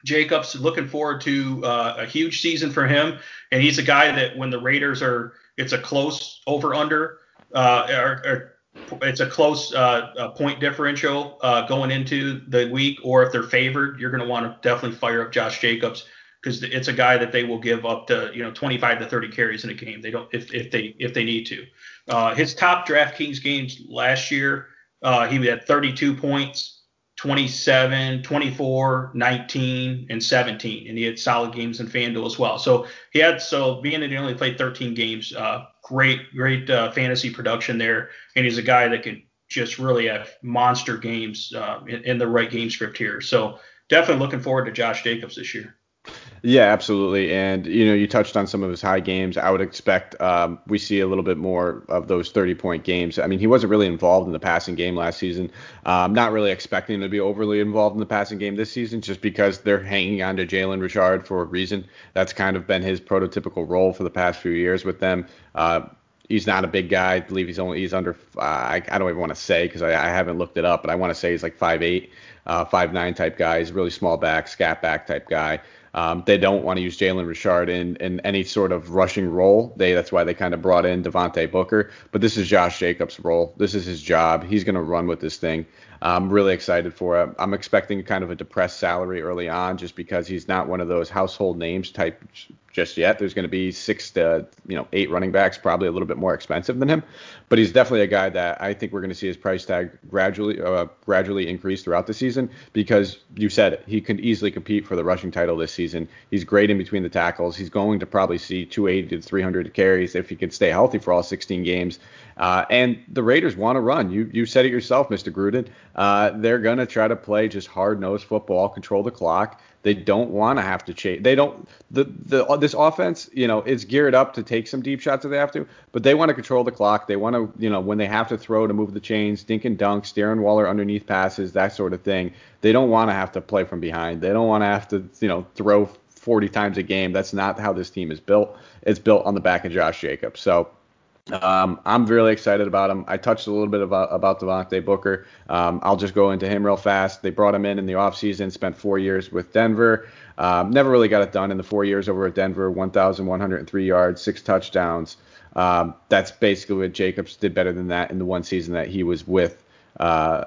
[SPEAKER 2] Jacobs. Looking forward to uh, a huge season for him, and he's a guy that when the Raiders are, it's a close over under, uh, it's a close uh, point differential uh, going into the week, or if they're favored, you're going to want to definitely fire up Josh Jacobs because it's a guy that they will give up to you know 25 to 30 carries in a game. They don't if, if they if they need to. Uh, his top DraftKings games last year, uh, he had 32 points. 27, 24, 19, and 17, and he had solid games in FanDuel as well. So he had so being that he only played 13 games, uh, great, great uh, fantasy production there, and he's a guy that could just really have monster games uh, in, in, the right game script here. So definitely looking forward to Josh Jacobs this year.
[SPEAKER 1] Yeah, absolutely. And you know, you touched on some of his high games. I would expect um, we see a little bit more of those 30-point games. I mean, he wasn't really involved in the passing game last season. I'm um, not really expecting him to be overly involved in the passing game this season, just because they're hanging on to Jalen Richard for a reason. That's kind of been his prototypical role for the past few years with them. Uh, he's not a big guy. I believe he's only he's under. Uh, I, I don't even want to say because I, I haven't looked it up, but I want to say he's like five eight, uh, five nine type guy. He's really small back, scat back type guy. Um, they don't want to use Jalen Richard in, in any sort of rushing role. They that's why they kind of brought in Devontae Booker. But this is Josh Jacobs' role. This is his job. He's going to run with this thing. I'm really excited for it. I'm expecting kind of a depressed salary early on, just because he's not one of those household names type just yet. There's going to be six to you know eight running backs, probably a little bit more expensive than him, but he's definitely a guy that I think we're going to see his price tag gradually uh, gradually increase throughout the season because you said it, he can easily compete for the rushing title this season. He's great in between the tackles. He's going to probably see 280 to 300 carries if he can stay healthy for all 16 games. Uh, and the Raiders want to run. You you said it yourself, Mr. Gruden. Uh, they're going to try to play just hard nosed football, control the clock. They don't want to have to chase. They don't. The the uh, this offense, you know, is geared up to take some deep shots if they have to, but they want to control the clock. They want to, you know, when they have to throw to move the chains, dink and dunk, Darren Waller underneath passes, that sort of thing. They don't want to have to play from behind. They don't want to have to, you know, throw 40 times a game. That's not how this team is built. It's built on the back of Josh Jacobs. So um, I'm really excited about him. I touched a little bit about, about Devontae Booker. Um, I'll just go into him real fast. They brought him in in the offseason, spent four years with Denver. Um, never really got it done in the four years over at Denver 1,103 yards, six touchdowns. Um, that's basically what Jacobs did better than that in the one season that he was with uh,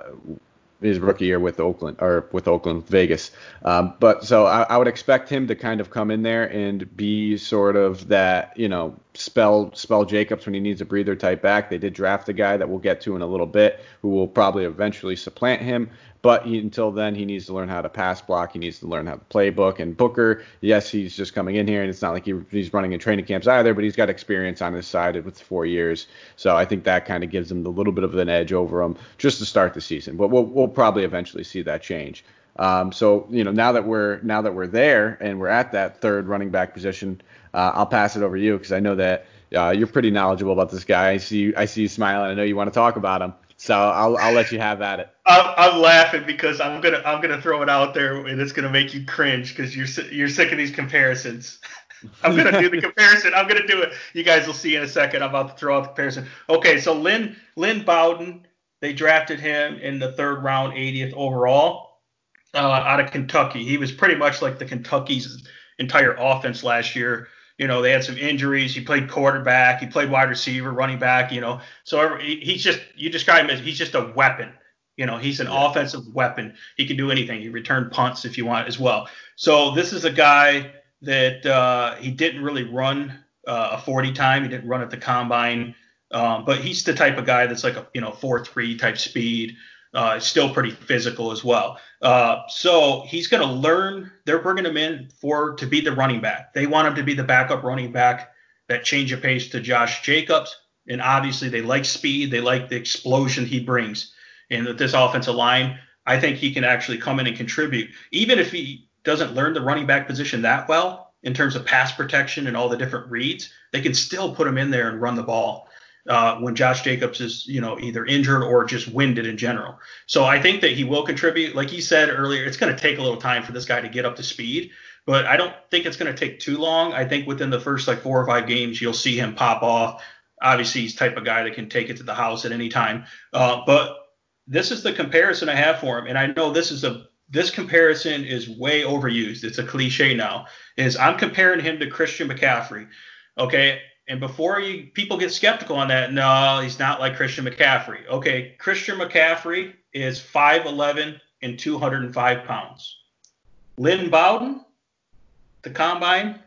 [SPEAKER 1] his rookie year with Oakland or with Oakland Vegas. Um, but so I, I, would expect him to kind of come in there and be sort of that you know spell spell Jacobs when he needs a breather type back. They did draft a guy that we'll get to in a little bit who will probably eventually supplant him. But he, until then, he needs to learn how to pass block. He needs to learn how to playbook. And Booker, yes, he's just coming in here, and it's not like he, he's running in training camps either, but he's got experience on his side with four years. So I think that kind of gives him a little bit of an edge over him just to start the season. But we'll, we'll probably eventually see that change. Um, so you know now that we're now that we're there and we're at that third running back position, uh, I'll pass it over to you because I know that uh, you're pretty knowledgeable about this guy. I see I see you smiling. I know you want to talk about him. So I'll I'll let you have at it.
[SPEAKER 2] I'm, I'm laughing because I'm gonna I'm gonna throw it out there and it's gonna make you cringe because you're you're sick of these comparisons. I'm gonna do the comparison. I'm gonna do it. You guys will see in a second. I'm about to throw out the comparison. Okay, so Lynn Lynn Bowden, they drafted him in the third round, 80th overall, uh, out of Kentucky. He was pretty much like the Kentucky's entire offense last year. You know, they had some injuries. He played quarterback. He played wide receiver, running back. You know, so he's just you describe him as he's just a weapon. You know, he's an yeah. offensive weapon. He can do anything. He returned punts if you want as well. So this is a guy that uh, he didn't really run uh, a 40 time. He didn't run at the combine, um, but he's the type of guy that's like a you know 4-3 type speed. Uh, still pretty physical as well. Uh, so he's going to learn. They're bringing him in for to be the running back. They want him to be the backup running back, that change of pace to Josh Jacobs. And obviously they like speed. They like the explosion he brings. And with this offensive line, I think he can actually come in and contribute, even if he doesn't learn the running back position that well in terms of pass protection and all the different reads. They can still put him in there and run the ball uh, when Josh Jacobs is, you know, either injured or just winded in general. So I think that he will contribute. Like you said earlier, it's going to take a little time for this guy to get up to speed, but I don't think it's going to take too long. I think within the first like four or five games, you'll see him pop off. Obviously, he's type of guy that can take it to the house at any time. Uh, but this is the comparison I have for him, and I know this is a this comparison is way overused. It's a cliche now. Is I'm comparing him to Christian McCaffrey. Okay, and before you people get skeptical on that, no, he's not like Christian McCaffrey. Okay, Christian McCaffrey is 5'11 and 205 pounds. Lynn Bowden, the combine,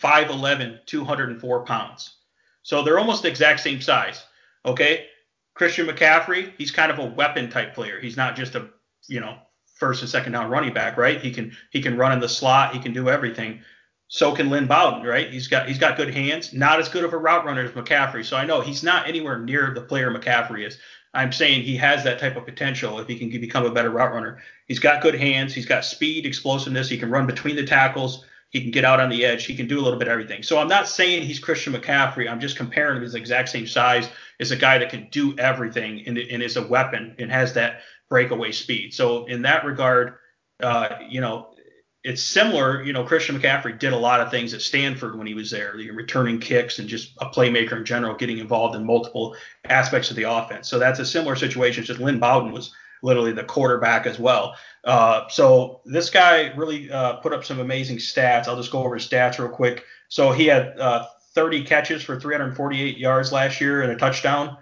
[SPEAKER 2] 5'11, 204 pounds. So they're almost the exact same size. Okay, Christian McCaffrey, he's kind of a weapon type player. He's not just a you know first and second down running back, right? He can he can run in the slot, he can do everything so can Lynn Bowden, right? He's got he's got good hands, not as good of a route runner as McCaffrey. So I know he's not anywhere near the player McCaffrey is. I'm saying he has that type of potential if he can become a better route runner. He's got good hands, he's got speed, explosiveness, he can run between the tackles, He can get out on the edge. He can do a little bit of everything. So I'm not saying he's Christian McCaffrey. I'm just comparing him the exact same size as a guy that can do everything and, and is a weapon and has that breakaway speed. So in that regard, uh, you know, it's similar. You know, Christian McCaffrey did a lot of things at Stanford when he was there, the returning kicks and just a playmaker in general, getting involved in multiple aspects of the offense. So that's a similar situation. It's just Lynn Bowden was literally the quarterback as well. Uh, so this guy really uh, put up some amazing stats. I'll just go over his stats real quick. So he had uh, 30 catches for 348 yards last year and a touchdown.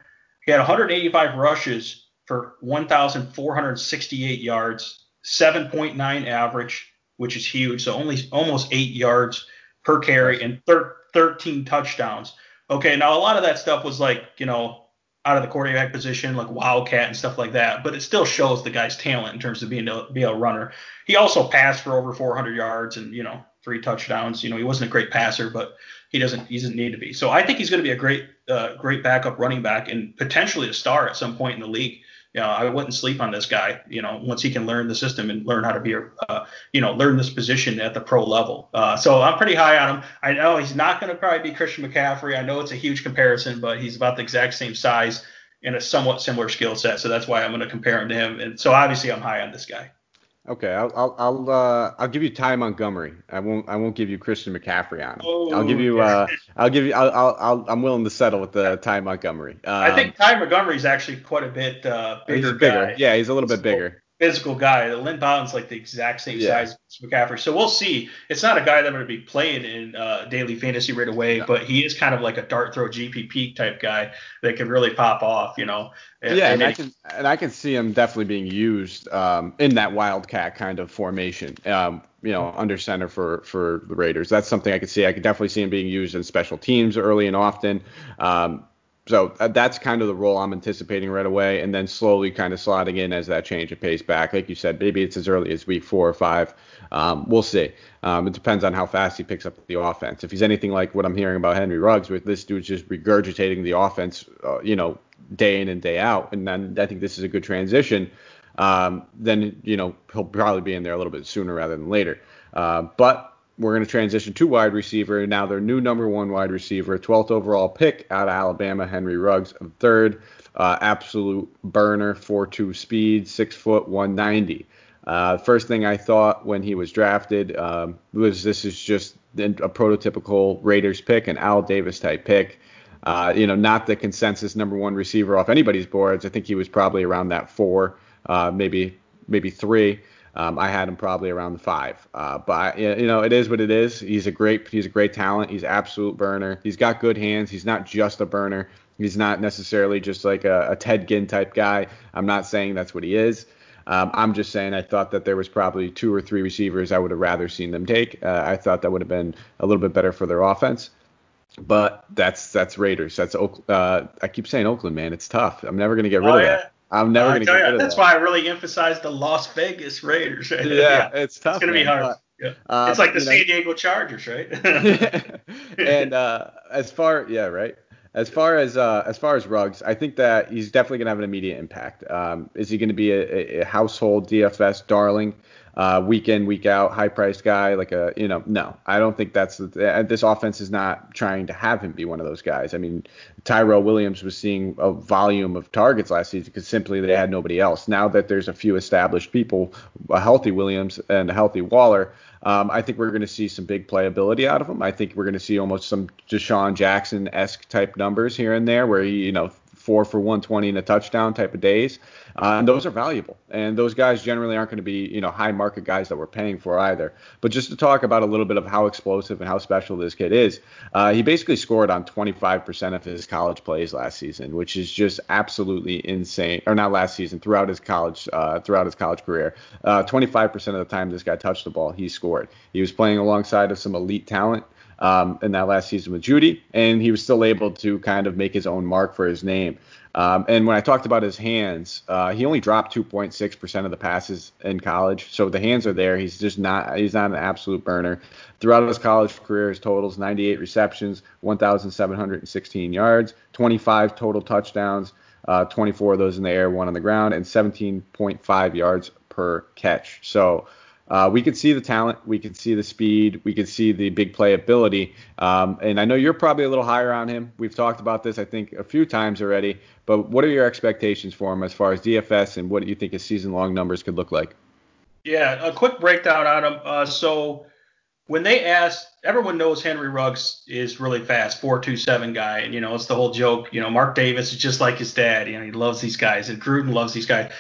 [SPEAKER 2] He had 185 rushes for 1,468 yards, 7.9 average, which is huge. So only almost eight yards per carry and thir- 13 touchdowns. Okay, now a lot of that stuff was like, you know, out of the quarterback position, like Wildcat and stuff like that. But it still shows the guy's talent in terms of being a, be a runner. He also passed for over 400 yards and you know three touchdowns. You know he wasn't a great passer, but he doesn't he doesn't need to be. So I think he's going to be a great uh, great backup running back and potentially a star at some point in the league know, I wouldn't sleep on this guy. You know, once he can learn the system and learn how to be, a, uh, you know, learn this position at the pro level. Uh, so I'm pretty high on him. I know he's not going to probably be Christian McCaffrey. I know it's a huge comparison, but he's about the exact same size and a somewhat similar skill set. So that's why I'm going to compare him to him. And so obviously I'm high on this guy.
[SPEAKER 1] Okay, I'll I'll I'll, uh, I'll give you Ty Montgomery. I won't I won't give you Christian McCaffrey on him. Oh, I'll give you uh I'll give you I'll, I'll I'll I'm willing to settle with the Ty Montgomery.
[SPEAKER 2] Um, I think Ty Montgomery is actually quite a bit uh, bigger.
[SPEAKER 1] He's bigger. Yeah, he's a little bit bigger
[SPEAKER 2] physical guy. Lynn Bowden's like the exact same yeah. size as McCaffrey. So we'll see. It's not a guy that I'm going to be playing in uh, daily fantasy right away, no. but he is kind of like a dart throw GPP type guy that can really pop off, you know.
[SPEAKER 1] And, yeah, and, and I can and I can see him definitely being used um, in that wildcat kind of formation. Um, you know, under center for for the Raiders. That's something I could see. I could definitely see him being used in special teams early and often. Um, so uh, that's kind of the role I'm anticipating right away, and then slowly kind of slotting in as that change of pace back. Like you said, maybe it's as early as week four or five. Um, we'll see. Um, it depends on how fast he picks up the offense. If he's anything like what I'm hearing about Henry Ruggs, with this dude's just regurgitating the offense, uh, you know, day in and day out, and then I think this is a good transition. Um, then you know he'll probably be in there a little bit sooner rather than later. Uh, but we're going to transition to wide receiver. Now their new number one wide receiver, 12th overall pick out of Alabama, Henry Ruggs, third. Uh, absolute burner, 4.2 speed, six foot, 190. Uh, first thing I thought when he was drafted um, was this is just a prototypical Raiders pick, an Al Davis type pick. Uh, you know, not the consensus number one receiver off anybody's boards. I think he was probably around that four, uh, maybe maybe three. Um, I had him probably around the five. Uh, but you know, it is what it is. He's a great he's a great talent. He's absolute burner. He's got good hands. He's not just a burner. He's not necessarily just like a, a Ted Ginn type guy. I'm not saying that's what he is. Um, I'm just saying I thought that there was probably two or three receivers I would have rather seen them take. Uh, I thought that would have been a little bit better for their offense. But that's that's Raiders. That's uh, I keep saying Oakland, man. It's tough. I'm never gonna get rid oh, of yeah. that. I'm never gonna get rid of
[SPEAKER 2] That's
[SPEAKER 1] that.
[SPEAKER 2] why I really emphasize the Las Vegas Raiders.
[SPEAKER 1] Right? Yeah, yeah, it's tough.
[SPEAKER 2] It's gonna be hard. Yeah. Uh, it's like the San know, Diego Chargers, right?
[SPEAKER 1] and uh, as far, yeah, right. As far as uh, as far as Ruggs, I think that he's definitely gonna have an immediate impact. Um, is he gonna be a, a household DFS darling? Uh, week in week out high priced guy like a you know no I don't think that's this offense is not trying to have him be one of those guys. I mean Tyrell Williams was seeing a volume of targets last season because simply they had nobody else. Now that there's a few established people, a healthy Williams and a healthy Waller, um, I think we're going to see some big playability out of him. I think we're going to see almost some DeSean Jackson esque type numbers here and there, where he, you know, four for 120 and a touchdown type of days. Uh, and those are valuable. And those guys generally aren't going to be, you know, high market guys that we're paying for either. But just to talk about a little bit of how explosive and how special this kid is, uh, he basically scored on 25% of his college plays last season, which is just absolutely insane. Or not last season, throughout his college, uh, throughout his college career, 25% uh, of the time this guy touched the ball, he scored. He was playing alongside of some elite talent um, in that last season with Judy, and he was still able to kind of make his own mark for his name. Um, and when I talked about his hands, uh, he only dropped 2.6% of the passes in college, so the hands are there. He's just not he's not an absolute burner. Throughout his college career, his totals 98 receptions, 1,716 yards, 25 total touchdowns, uh, 24 of those in the air, one on the ground, and 17.5 yards per catch. So uh, we could see the talent, we could see the speed, we could see the big playability. Um, and I know you're probably a little higher on him. We've talked about this, I think, a few times already. But what are your expectations for him as far as DFS and what do you think his season-long numbers could look like?
[SPEAKER 2] Yeah, a quick breakdown on him. Uh, so when they asked, everyone knows Henry Ruggs is really fast, 4.27 guy, and you know it's the whole joke. You know, Mark Davis is just like his dad. You know, he loves these guys, and Gruden loves these guys.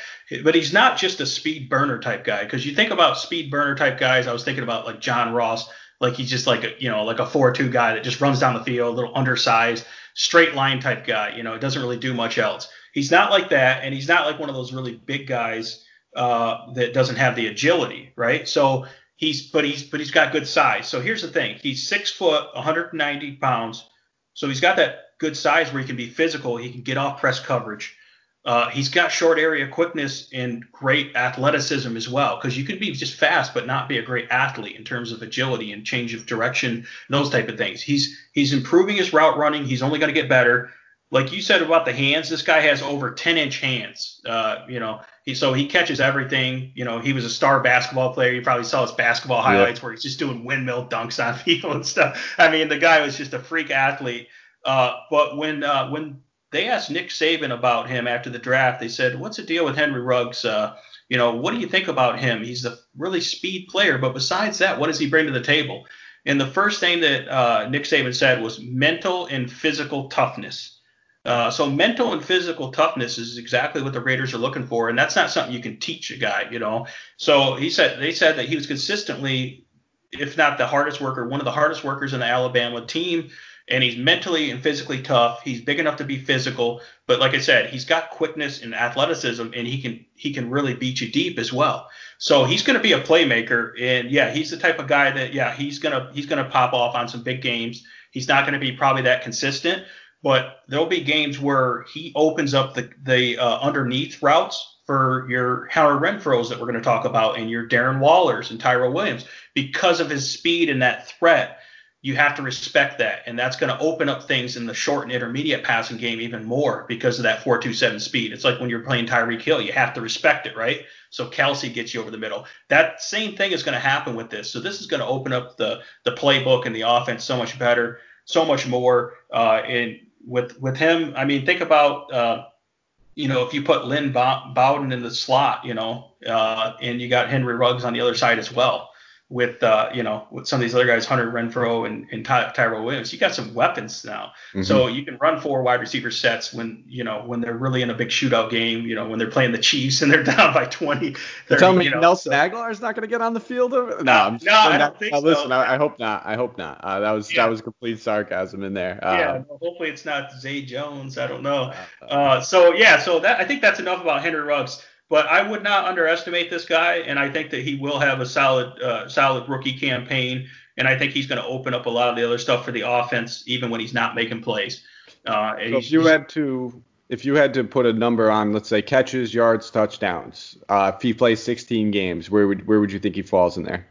[SPEAKER 2] But he's not just a speed burner type guy. Because you think about speed burner type guys, I was thinking about like John Ross, like he's just like a you know like a four-two guy that just runs down the field, a little undersized, straight line type guy. You know, it doesn't really do much else. He's not like that, and he's not like one of those really big guys uh, that doesn't have the agility, right? So He's but he's but he's got good size. So here's the thing: he's six foot, 190 pounds. So he's got that good size where he can be physical. He can get off press coverage. Uh, he's got short area quickness and great athleticism as well. Because you can be just fast but not be a great athlete in terms of agility and change of direction, those type of things. He's he's improving his route running. He's only going to get better like you said about the hands, this guy has over 10 inch hands. Uh, you know, he so he catches everything. You know, he was a star basketball player. You probably saw his basketball highlights yeah. where he's just doing windmill dunks on people and stuff. I mean, the guy was just a freak athlete. Uh, but when uh, when they asked Nick Saban about him after the draft, they said, "What's the deal with Henry Ruggs? Uh, you know, what do you think about him? He's a really speed player, but besides that, what does he bring to the table?" And the first thing that uh, Nick Saban said was mental and physical toughness. Uh, so mental and physical toughness is exactly what the Raiders are looking for, and that's not something you can teach a guy, you know. So he said they said that he was consistently, if not the hardest worker, one of the hardest workers in the Alabama team, and he's mentally and physically tough. He's big enough to be physical, but like I said, he's got quickness and athleticism, and he can he can really beat you deep as well. So he's going to be a playmaker, and yeah, he's the type of guy that yeah he's gonna he's gonna pop off on some big games. He's not going to be probably that consistent, but there'll be games where he opens up the the uh, underneath routes for your Hunter Renfrow's that we're going to talk about and your Darren Wallers and Tyrell Williams because of his speed and that threat. You have to respect that, and that's going to open up things in the short and intermediate passing game even more because of that 4.27 speed. It's like when you're playing Tyreek Hill, you have to respect it, right? So Kelce gets you over the middle. That same thing is going to happen with this. So this is going to open up the the playbook and the offense so much better, so much more. Uh, and with with him, I mean, think about uh, you know if you put Lynn Bowden in the slot, you know, uh, and you got Henry Ruggs on the other side as well with uh, you know with some of these other guys, Hunter Renfrow and, and Ty- Tyrell Williams, you got some weapons now. Mm-hmm. So you can run four wide receiver sets when you know when they're really in a big shootout game. You know when they're playing the Chiefs and they're down by 20. 30,
[SPEAKER 1] tell me
[SPEAKER 2] you know,
[SPEAKER 1] Nelson so. Agholor is not going to get on the field? Of, no, I'm
[SPEAKER 2] no, I don't think
[SPEAKER 1] so.
[SPEAKER 2] Listen,
[SPEAKER 1] I, I, hope not. I hope not. Uh, that was yeah. that was complete sarcasm in there.
[SPEAKER 2] yeah, well, hopefully it's not Zay Jones. I don't know. Uh, uh, so yeah, so that I think that's enough about Henry Ruggs. But I would not underestimate this guy, and I think that he will have a solid, uh, solid rookie campaign. And I think he's going to open up a lot of the other stuff for the offense, even when he's not making plays.
[SPEAKER 1] Uh, so if you had to, if you had to put a number on, let's say catches, yards, touchdowns, uh, if he plays 16 games, where would where would you think he falls in there?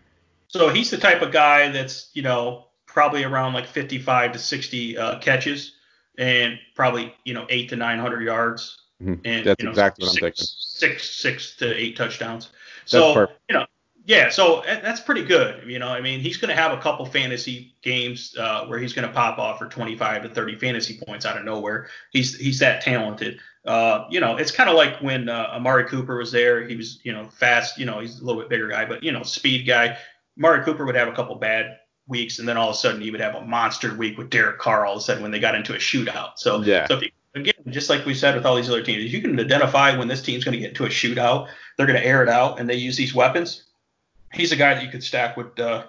[SPEAKER 2] So he's the type of guy that's you know probably around like 55 to 60 uh, catches, and probably you know eight to 900 yards.
[SPEAKER 1] Mm-hmm. And that's you know, exactly six, what I'm thinking.
[SPEAKER 2] Six, six to eight touchdowns. So you know, yeah, so that's pretty good. You know, I mean, he's going to have a couple fantasy games uh, where he's going to pop off for 25 to 30 fantasy points out of nowhere. He's he's that talented. Uh, you know, it's kind of like when uh, Amari Cooper was there. He was, you know, fast. You know, he's a little bit bigger guy, but you know, speed guy. Amari Cooper would have a couple bad weeks, and then all of a sudden he would have a monster week with Derek Carr. All of a sudden when they got into a shootout. So
[SPEAKER 1] yeah.
[SPEAKER 2] So if you just like we said with all these other teams, you can identify when this team's going to get into a shootout, they're going to air it out, and they use these weapons. He's a guy that you could stack with uh,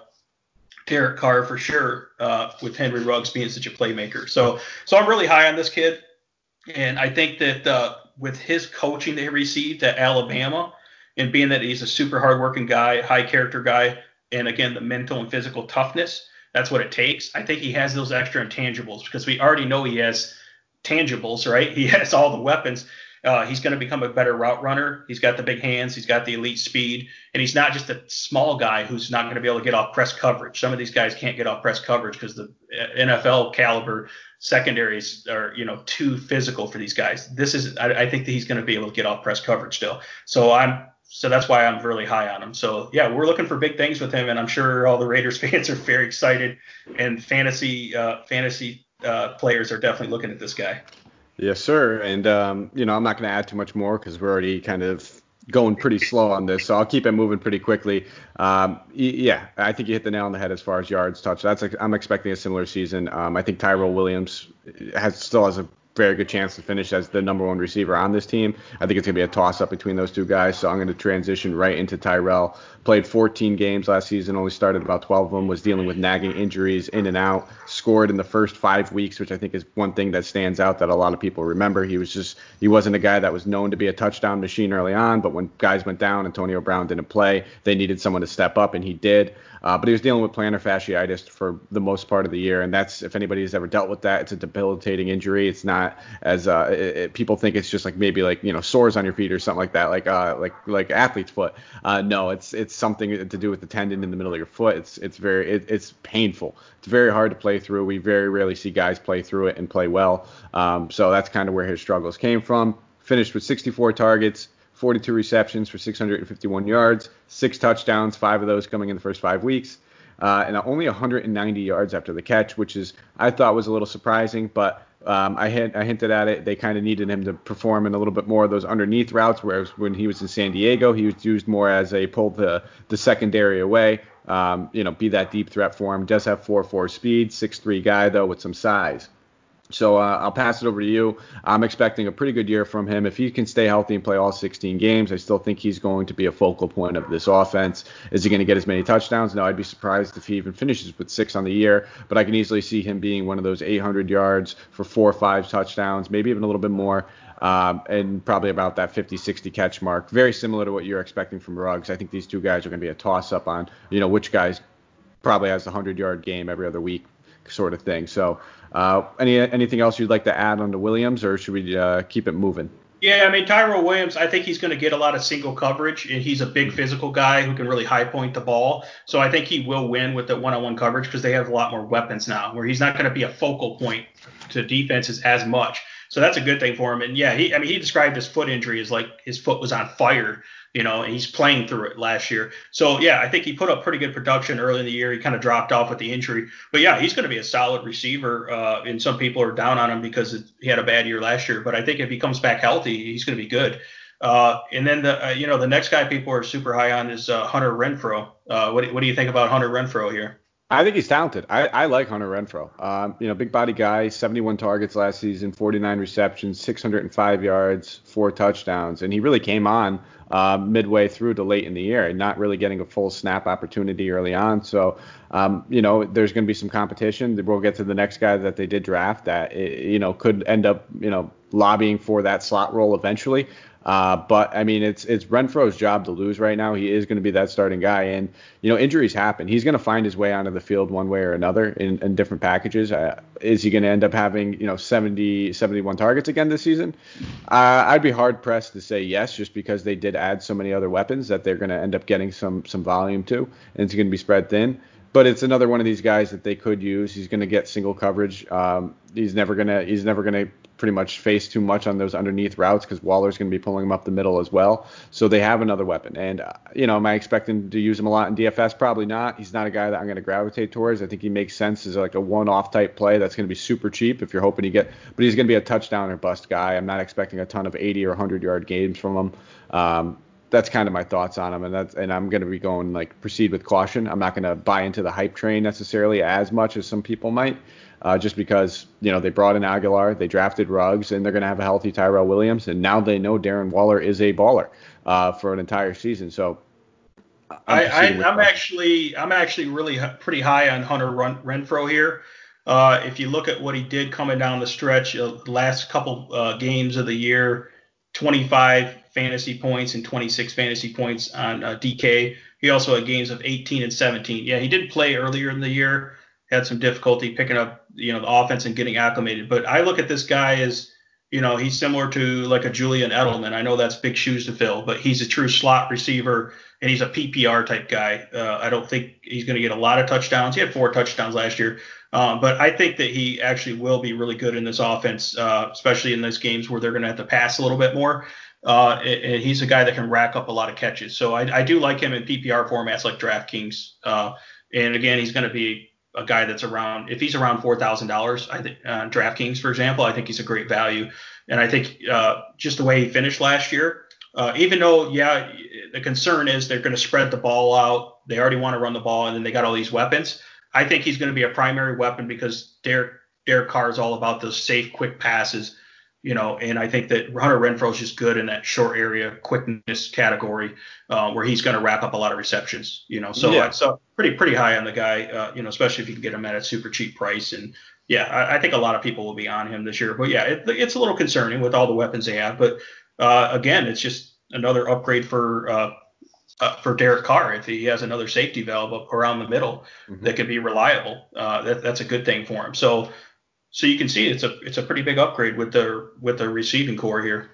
[SPEAKER 2] Derek Carr for sure, uh, with Henry Ruggs being such a playmaker. So, so I'm really high on this kid, and I think that uh, with his coaching that he received at Alabama, and being that he's a super hardworking guy, high character guy, and again the mental and physical toughness, that's what it takes. I think he has those extra intangibles because we already know he has tangibles, right? He has all the weapons. Uh, he's going to become a better route runner. He's got the big hands. He's got the elite speed, and he's not just a small guy who's not going to be able to get off press coverage. Some of these guys can't get off press coverage because the NFL caliber secondaries are, you know, too physical for these guys. This is, I, I think that he's going to be able to get off press coverage still. So I'm so that's why I'm really high on him. So yeah, we're looking for big things with him, and I'm sure all the Raiders fans are very excited, and fantasy uh, fantasy uh, players are definitely looking at this guy.
[SPEAKER 1] Yes, sir. And um, you know, I'm not going to add too much more because we're already kind of going pretty slow on this, so I'll keep it moving pretty quickly. Um, yeah, I think you hit the nail on the head as far as yards touch. That's like, I'm expecting a similar season. Um, I think Tyrell Williams has still has a very good chance to finish as the number one receiver on this team. I think it's going to be a toss up between those two guys. So I'm going to transition right into Tyrell. Played 14 games last season, only started about 12 of them, was dealing with nagging injuries in and out, scored in the first five weeks, which I think is one thing that stands out that a lot of people remember. He was just, he wasn't a guy that was known to be a touchdown machine early on, but when guys went down, Antonio Brown didn't play, they needed someone to step up, and he did. Uh, but he was dealing with plantar fasciitis for the most part of the year, and that's if anybody has ever dealt with that, it's a debilitating injury. It's not as uh, it, it, people think it's just like maybe like you know sores on your feet or something like that, like uh, like like athlete's foot. Uh, no, it's it's something to do with the tendon in the middle of your foot. It's it's very it, it's painful. It's very hard to play through. We very rarely see guys play through it and play well. Um, so that's kind of where his struggles came from. Finished with 64 targets, 42 receptions for 651 yards, six touchdowns, five of those coming in the first five weeks, uh, and only 190 yards after the catch, which is I thought was a little surprising, but um, I, hint, I hinted at it. They kind of needed him to perform in a little bit more of those underneath routes, whereas when he was in San Diego, he was used more as a pull the the secondary away. Um, you know, be that deep threat for him. Does have 4-4 speed, 6 3 guy though with some size. So uh, I'll pass it over to you. I'm expecting a pretty good year from him. If he can stay healthy and play all 16 games, I still think he's going to be a focal point of this offense. Is he going to get as many touchdowns? No, I'd be surprised if he even finishes with six on the year. But I can easily see him being one of those 800 yards for four or five touchdowns, maybe even a little bit more. Um, and probably about that 50, 60 catch mark. Very similar to what you're expecting from Ruggs. I think these two guys are going to be a toss up on, you know, which guys probably has a 100 yard game every other week sort of thing. So, uh, any anything else you'd like to add on to Williams, or should we uh, keep it moving?
[SPEAKER 2] Yeah, I mean Tyrell Williams, I think he's going to get a lot of single coverage, and he's a big physical guy who can really high point the ball. So I think he will win with the one-on-one coverage because they have a lot more weapons now, where he's not going to be a focal point to defenses as much. So that's a good thing for him. And yeah, he I mean he described his foot injury as like his foot was on fire you know, and he's playing through it last year. So yeah, I think he put up pretty good production early in the year. He kind of dropped off with the injury, but yeah, he's going to be a solid receiver. Uh, and some people are down on him because it, he had a bad year last year, but I think if he comes back healthy, he's going to be good. Uh, and then the uh, you know the next guy people are super high on is uh, Hunter Renfrow. Uh, what what do you think about Hunter Renfrow here?
[SPEAKER 1] I think he's talented. I, I like Hunter Renfrow. Um, you know, big body guy, 71 targets last season, 49 receptions, 605 yards, four touchdowns, and he really came on uh, midway through to late in the year and not really getting a full snap opportunity early on. So, um, you know, there's going to be some competition. We'll get to the next guy that they did draft that, you know, could end up, you know, lobbying for that slot role eventually. Uh, but I mean, it's it's Renfrow's job to lose right now. He is going to be that starting guy, and you know injuries happen. He's going to find his way onto the field one way or another in, in different packages. Uh, is he going to end up having you know 70 71 targets again this season? Uh, I'd be hard pressed to say yes, just because they did add so many other weapons that they're going to end up getting some some volume to, and it's going to be spread thin but it's another one of these guys that they could use. He's going to get single coverage. Um, he's never gonna he's never gonna pretty much face too much on those underneath routes because Waller's going to be pulling him up the middle as well. So they have another weapon. And, uh, you know, am I expecting to use him a lot in DFS? Probably not. He's not a guy that I'm going to gravitate towards. I think he makes sense as like a one off type play that's going to be super cheap if you're hoping to get, but he's going to be a touchdown or bust guy. I'm not expecting a ton of 80 or 100 yard games from him. Um, that's kind of my thoughts on him, and that's and I'm going to be going like proceed with caution. I'm not going to buy into the hype train necessarily as much as some people might uh, just because you know they brought in Agholor, they drafted Ruggs, and they're going to have a healthy Tyrell Williams, and now they know Darren Waller is a baller uh, for an entire season. So
[SPEAKER 2] I'm I, am actually I'm actually really pretty high on Hunter Run, Renfrow here. Uh, if you look at what he did coming down the stretch, uh, last couple uh, games of the year, 25 fantasy points and 26 fantasy points on uh, DK. He also had games of 18 and 17. Yeah, he did play earlier in the year had some difficulty picking up, you know, the offense and getting acclimated. But I look at this guy as, you know, he's similar to like a Julian Edelman. I know that's big shoes to fill, but he's a true slot receiver and he's a PPR type guy. Uh, I don't think he's going to get a lot of touchdowns. He had four touchdowns last year, um, but I think that he actually will be really good in this offense, uh, especially in those games where they're going to have to pass a little bit more. uh, and he's a guy that can rack up a lot of catches. So I, I do like him in PPR formats like DraftKings. Uh, and again, he's going to be a guy that's around if he's around four thousand dollars. I think uh, DraftKings, for example, I think he's a great value. And I think uh, just the way he finished last year, uh, even though yeah, the concern is they're going to spread the ball out. They already want to run the ball, and then they got all these weapons. I think he's going to be a primary weapon because Derek Derek Carr is all about those safe, quick passes you know, and I think that Hunter Renfrow is just good in that short area quickness category uh, where he's going to wrap up a lot of receptions, you know. So, yeah. so pretty pretty high on the guy, uh, you know, especially if you can get him at a super cheap price. And yeah, I, I, think a lot of people will be on him this year. But yeah, it, it's a little concerning with all the weapons they have. But uh, again, it's just another upgrade for uh, uh, for Derek Carr if he has another safety valve up around the middle mm-hmm. that could be reliable. Uh, that, that's a good thing for him. So so you can see it's a it's a pretty big upgrade with the with the receiving core here.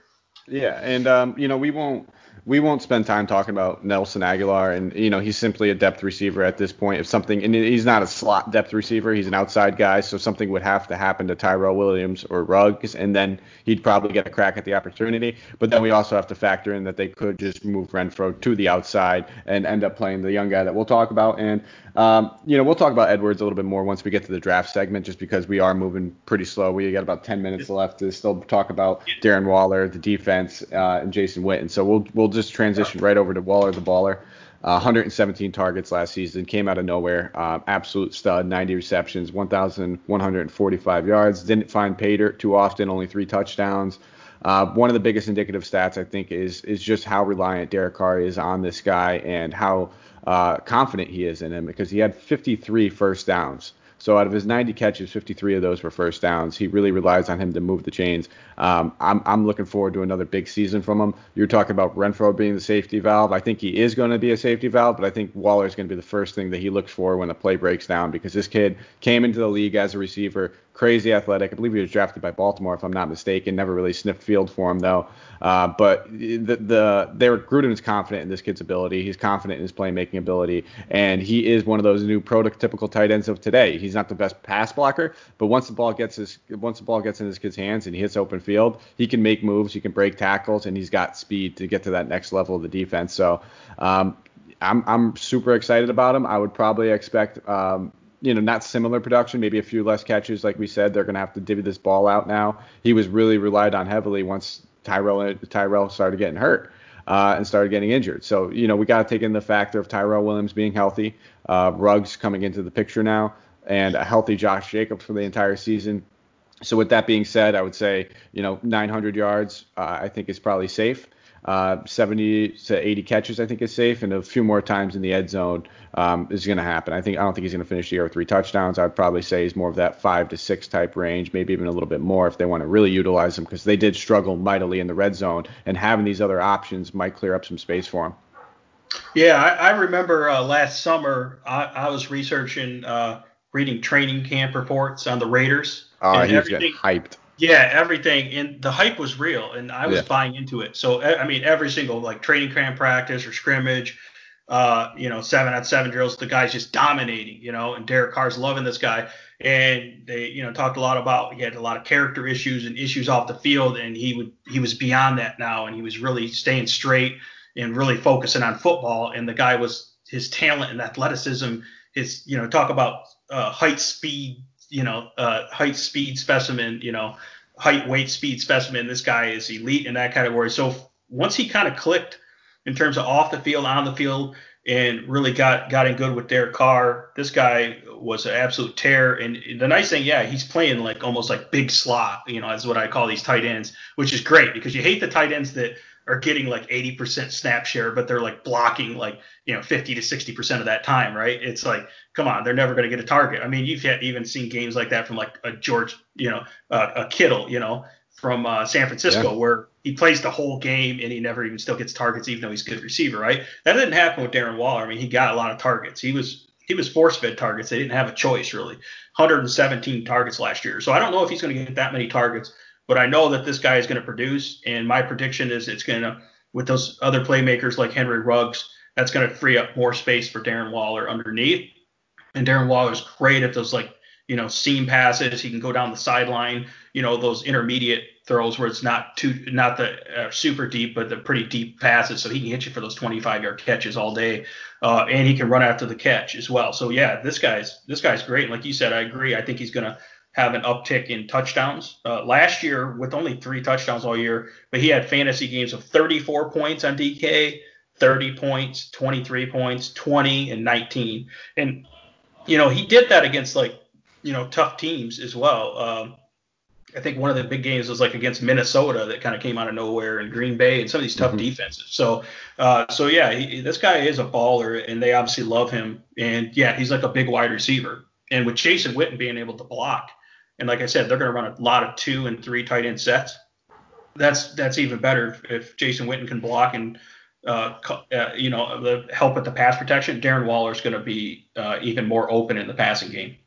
[SPEAKER 1] Yeah, and um, you know we won't we won't spend time talking about Nelson Agholor, and you know he's simply a depth receiver at this point. If something, and he's not a slot depth receiver, he's an outside guy, so something would have to happen to Tyrell Williams or Ruggs, and then he'd probably get a crack at the opportunity. But then we also have to factor in that they could just move Renfrow to the outside and end up playing the young guy that we'll talk about. And um, you know we'll talk about Edwards a little bit more once we get to the draft segment, just because we are moving pretty slow. We got about 10 minutes left to still talk about Darren Waller, the defense, uh, and Jason Witten. So we'll we'll just transition right over to Waller the baller. Uh, 117 targets last season, came out of nowhere. Uh, absolute stud, 90 receptions, 1,145 yards. Didn't find dirt too often, only three touchdowns. Uh, one of the biggest indicative stats, I think, is is just how reliant Derek Carr is on this guy and how uh, confident he is in him because he had 53 first downs. So out of his 90 catches, 53 of those were first downs. He really relies on him to move the chains. Um, I'm, I'm looking forward to another big season from him. You're talking about Renfrow being the safety valve. I think he is going to be a safety valve, but I think Waller is going to be the first thing that he looks for when the play breaks down because this kid came into the league as a receiver, crazy athletic. I believe he was drafted by Baltimore, if I'm not mistaken. Never really sniffed field for him though. Uh, but the the Gruden is confident in this kid's ability. He's confident in his playmaking ability, and he is one of those new prototypical tight ends of today. He's not the best pass blocker, but once the ball gets his once the ball gets in this kid's hands and he hits open field, he can make moves, he can break tackles, and he's got speed to get to that next level of the defense. So um, I'm I'm super excited about him. I would probably expect um, you know, not similar production, maybe a few less catches. Like we said, they're going to have to divvy this ball out now. He was really relied on heavily once Tyrell Tyrell started getting hurt uh, and started getting injured. So you know, we got to take in the factor of Tyrell Williams being healthy, uh, Ruggs coming into the picture now, and a healthy Josh Jacobs for the entire season. So with that being said, I would say you know 900 yards uh, I think is probably safe. Uh, 70 to 80 catches, I think, is safe, and a few more times in the end zone um, is going to happen. I think I don't think he's going to finish the year with three touchdowns. I'd probably say he's more of that five to six type range, maybe even a little bit more if they want to really utilize him because they did struggle mightily in the red zone, and having these other options might clear up some space for him.
[SPEAKER 2] Yeah, I, I remember uh, last summer I, I was researching, uh, reading training camp reports on the Raiders.
[SPEAKER 1] Uh, he was getting hyped.
[SPEAKER 2] Yeah, everything, and the hype was real, and I was yeah. buying into it. So I mean, every single like training camp practice or scrimmage, uh, you know, seven on seven drills, the guy's just dominating, you know, and Derek Carr's loving this guy. And they, you know, talked a lot about he had a lot of character issues and issues off the field, and he would he was beyond that now, and he was really staying straight and really focusing on football. And the guy was his talent and athleticism, his, you know, talk about uh, height, speed, you know, uh, height, speed specimen, you know, height, weight, speed specimen. This guy is elite in that category. So once he kind of clicked in terms of off the field, on the field, and really got got in good with Derek Carr. This guy was an absolute tear. And the nice thing, yeah, he's playing like almost like big slot. You know, that's what I call these tight ends, which is great because you hate the tight ends that are getting like 80% snap share, but they're like blocking like, you know, 50 to 60% of that time, right? It's like, come on, they're never going to get a target. I mean, you've even seen games like that from like a George, you know, uh, a Kittle, you know, from uh, San Francisco, yeah. where he plays the whole game and he never even still gets targets, even though he's a good receiver, right? That didn't happen with Darren Waller. I mean, he got a lot of targets. He was he was force fed targets. They didn't have a choice really. 117 targets last year. So I don't know if he's going to get that many targets. But I know that this guy is going to produce, and my prediction is it's going to, with those other playmakers like Henry Ruggs, that's going to free up more space for Darren Waller underneath. And Darren Waller is great at those like you know seam passes. He can go down the sideline. You know those intermediate throws where it's not too not the uh, super deep, but the pretty deep passes, so he can hit you for those 25 yard catches all day, uh, and he can run after the catch as well. So yeah, this guy's this guy's great. And like you said, I agree. I think he's gonna have an uptick in touchdowns. Uh, last year, with only three touchdowns all year, but he had fantasy games of 34 points on DK, 30 points, 23 points, 20, and 19. And you know he did that against like you know tough teams as well. Um, I think one of the big games was like against Minnesota that kind of came out of nowhere and Green Bay and some of these tough mm-hmm. defenses. So, uh, so yeah, he, this guy is a baller and they obviously love him. And yeah, he's like a big wide receiver. And with Jason Witten being able to block, and like I said, they're going to run a lot of two and three tight end sets. That's that's even better if Jason Witten can block and uh, uh, you know help with the pass protection. Darren Waller is going to be uh, even more open in the passing game.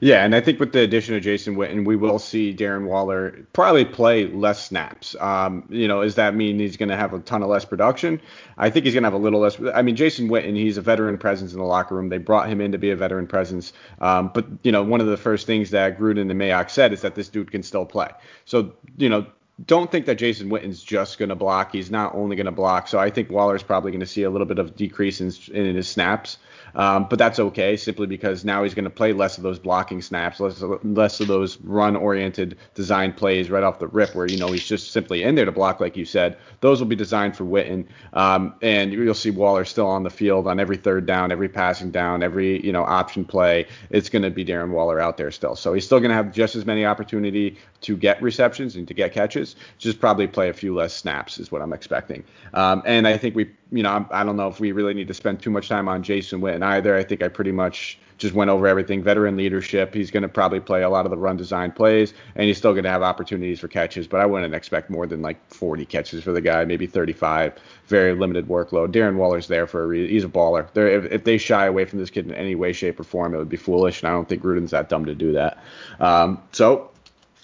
[SPEAKER 1] Yeah, and I think with the addition of Jason Witten, we will see Darren Waller probably play less snaps. Um, you know, does that mean he's going to have a ton of less production? I think he's going to have a little less. I mean, Jason Witten, he's a veteran presence in the locker room. They brought him in to be a veteran presence. Um, but you know, one of the first things that Gruden and Mayock said is that this dude can still play. So you know, don't think that Jason Witten's just going to block. He's not only going to block. So I think Waller's probably going to see a little bit of decrease in, in his snaps. Um, but that's okay, simply because now he's going to play less of those blocking snaps, less less of those run-oriented design plays right off the rip, where you know he's just simply in there to block, like you said. Those will be designed for Witten, um, and you'll see Waller still on the field on every third down, every passing down, every you know option play. It's going to be Darren Waller out there still, so he's still going to have just as many opportunity to get receptions and to get catches, just probably play a few less snaps is what I'm expecting. Um, and I think we, you know, I don't know if we really need to spend too much time on Jason Witten either. I think I pretty much just went over everything. Veteran leadership. He's going to probably play a lot of the run design plays, and he's still going to have opportunities for catches. But I wouldn't expect more than like 40 catches for the guy, maybe 35. Very limited workload. Darren Waller's there for a reason. He's a baller. If, if, they shy away from this kid in any way, shape, or form, it would be foolish, and I don't think Gruden's that dumb to do that. Um, so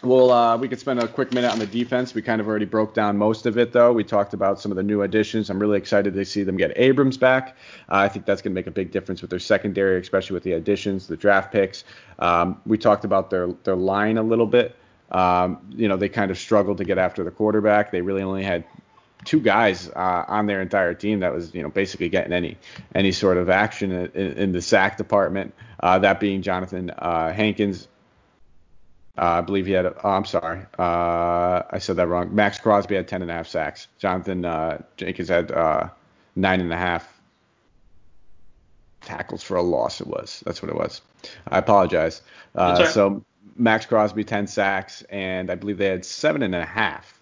[SPEAKER 1] well, uh, we could spend a quick minute on the defense. We kind of already broke down most of it, though. We talked about some of the new additions. I'm really excited to see them get Abrams back. Uh, I think that's going to make a big difference with their secondary, especially with the additions, the draft picks. Um, we talked about their their line a little bit. Um, you know, they kind of struggled to get after the quarterback. They really only had two guys uh, on their entire team that was, you know, basically getting any any sort of action in, in the sack department. Uh, that being Jonathan uh, Hankins uh, I believe he had. A, oh, I'm sorry, uh, I said that wrong. Maxx Crosby had ten and a half sacks. Jonathan uh, Jenkins had uh, nine and a half tackles for a loss. It was. That's what it was. I apologize. Uh, so Maxx Crosby ten sacks, and I believe they had seven and a half.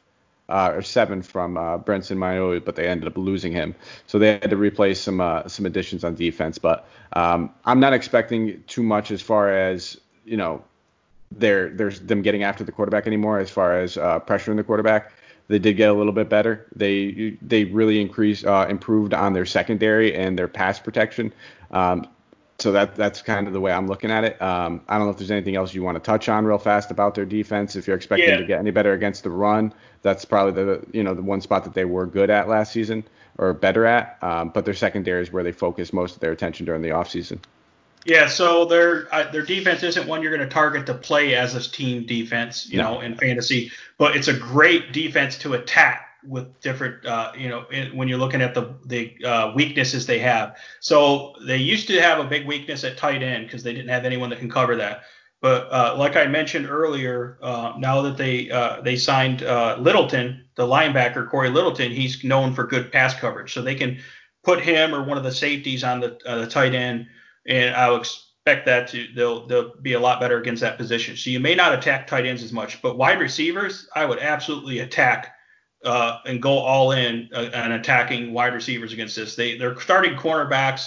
[SPEAKER 1] Uh, or seven from uh, Benson Mayowa, but they ended up losing him. So they had to replace some uh, some additions on defense. But um, I'm not expecting too much as far as you know they're there's them getting after the quarterback anymore as far as uh, pressuring the quarterback. They did get a little bit better. They they really increased uh, improved on their secondary and their pass protection. Um, so that that's kind of the way I'm looking at it. Um, I don't know if there's anything else you want to touch on real fast about their defense. If you're expecting yeah. to get any better against the run, that's probably the you know the one spot that they were good at last season or better at. Um, but their secondary is where they focus most of their attention during the offseason.
[SPEAKER 2] Yeah, so their uh, their defense isn't one you're going to target to play as a team defense, you no. know, in fantasy, but it's a great defense to attack with different, uh, you know, in, when you're looking at the the uh, weaknesses they have. So they used to have a big weakness at tight end because they didn't have anyone that can cover that. But uh, like I mentioned earlier, uh, now that they uh, they signed Littleton, the linebacker Cory Littleton, he's known for good pass coverage, so they can put him or one of the safeties on the, the tight end and I'll expect that to they'll they'll be a lot better against that position. So you may not attack tight ends as much, but wide receivers, I would absolutely attack uh, and go all in uh, and attacking wide receivers against this. They their starting cornerbacks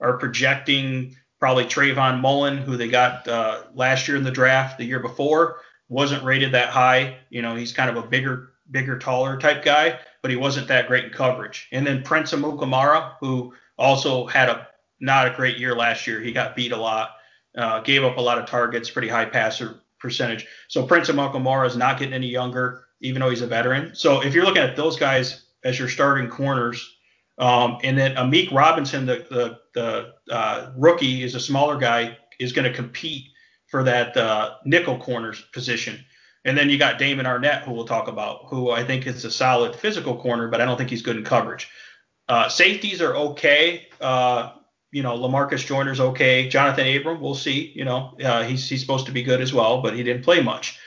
[SPEAKER 2] are projecting probably Trayvon Mullen, who they got uh, last year in the draft, the year before, wasn't rated that high. You know, he's kind of a bigger, bigger, taller type guy, but he wasn't that great in coverage. And then Prince Amukamara, who also had a not a great year last year. He got beat a lot, uh, gave up a lot of targets, pretty high passer percentage. So Prince of Amukamara is not getting any younger, even though he's a veteran. So if you're looking at those guys as your starting corners, um, and then Amik Robertson, the the, the uh, rookie, is a smaller guy, is going to compete for that uh, nickel corners position. And then you got Damon Arnette, who we'll talk about, who I think is a solid physical corner, but I don't think he's good in coverage. Uh, safeties are okay. Uh, you know, Lamarcus Joyner's okay. Jonathan Abram, we'll see. You know, uh, he's he's supposed to be good as well, but he didn't play much.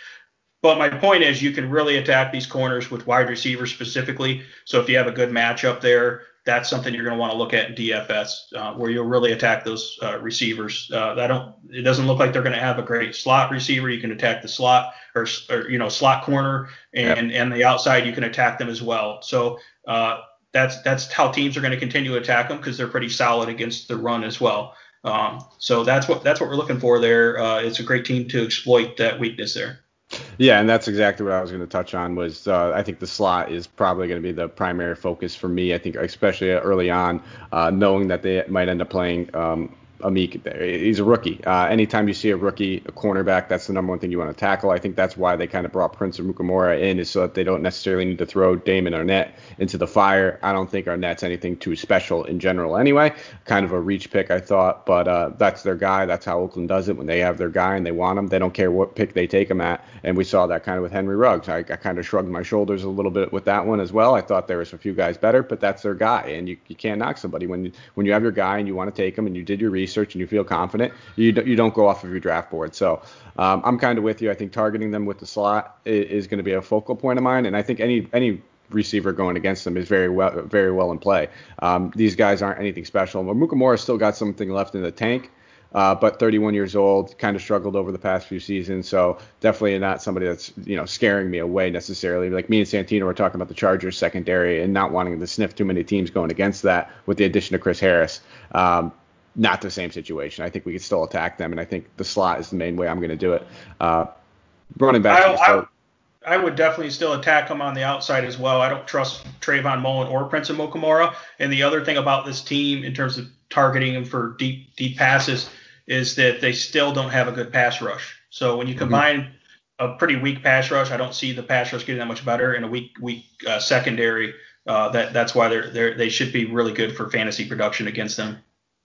[SPEAKER 2] But my point is, you can really attack these corners with wide receivers specifically. So if you have a good matchup there, that's something you're going to want to look at in DFS, uh, where you'll really attack those uh, receivers. Uh, I don't. It doesn't look like they're going to have a great slot receiver. You can attack the slot or, or you know slot corner and yep. and the outside. You can attack them as well. So uh, that's that's how teams are going to continue to attack them because they're pretty solid against the run as well. Um, so that's what that's what we're looking for there. Uh, it's a great team to exploit that weakness there.
[SPEAKER 1] Yeah, and that's exactly what I was going to touch on. Was uh, I think the slot is probably going to be the primary focus for me. I think especially early on, uh, knowing that they might end up playing um, Amik, he's a rookie. Uh, anytime you see a rookie, a cornerback, that's the number one thing you want to tackle. I think that's why they kind of brought Prince Amukamara in, is so that they don't necessarily need to throw Damon Arnette into the fire. I don't think Arnette's anything too special in general anyway. Kind of a reach pick, I thought, but uh, that's their guy. That's how Oakland does it. When they have their guy and they want him, they don't care what pick they take him at. And we saw that kind of with Henry Ruggs. I, I kind of shrugged my shoulders a little bit with that one as well. I thought there was a few guys better, but that's their guy, and you, you can't knock somebody when you, when you have your guy and you want to take him and you did your research and you feel confident confident, you don't, you don't go off of your draft board. So um, I'm kind of with you. I think targeting them with the slot is, is going to be a focal point of mine, and I think any any receiver going against them is very well very well in play. Um, these guys aren't anything special. Mukamura still got something left in the tank. Uh, but 31 years old, kind of struggled over the past few seasons, so definitely not somebody that's you know scaring me away necessarily. Like me and Santino were talking about the Chargers secondary and not wanting to sniff too many teams going against that with the addition of Chris Harris. Um, not the same situation. I think we could still attack them, and I think the slot is the main way I'm going to do it. Uh, running back.
[SPEAKER 2] I, I, I, would definitely still attack them on the outside as well. I don't trust Trayvon Mullen or Prince Amukamara. And the other thing about this team in terms of targeting them for deep deep passes is that they still don't have a good pass rush. So when you mm-hmm. combine mm-hmm. a pretty weak pass rush, I don't see the pass rush getting that much better, and a weak weak uh, secondary. Uh, that that's why they're, they're they should be really good for fantasy production against them.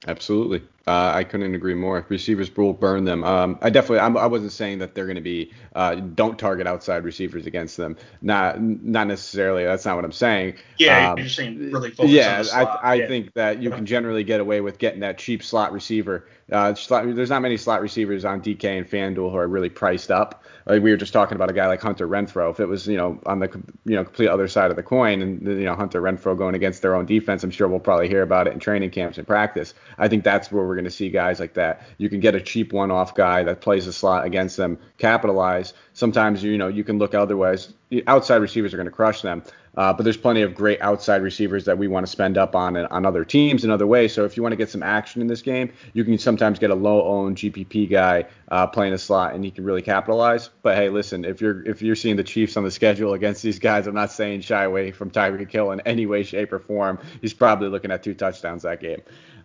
[SPEAKER 1] Absolutely. Uh, I couldn't agree more. Receivers will burn them. Um, I definitely, I'm, I was not saying that they're going to be, uh, don't target outside receivers against them. Not, not necessarily. That's not what I'm saying.
[SPEAKER 2] Yeah, um, you're saying really focus
[SPEAKER 1] yeah,
[SPEAKER 2] I,
[SPEAKER 1] I yeah. think that you can generally get away with getting that cheap slot receiver. Uh, slot, there's not many slot receivers on DK and FanDuel who are really priced up. Like we were just talking about a guy like Hunter Renfrow. If it was, you know, on the, you know, complete other side of the coin, and you know Hunter Renfrow going against their own defense, I'm sure we'll probably hear about it in training camps and practice. I think that's where we're going to see guys like that. You can get a cheap one-off guy that plays a slot against them, capitalize. Sometimes you know you can look otherwise. Outside receivers are going to crush them. Uh, but there's plenty of great outside receivers that we want to spend up on on other teams in other ways. So if you want to get some action in this game, you can sometimes get a low-owned GPP guy uh, playing a slot, and he can really capitalize. But hey, listen, if you're if you're seeing the Chiefs on the schedule against these guys, I'm not saying shy away from Tyreek Hill in any way, shape, or form. He's probably looking at two touchdowns that game.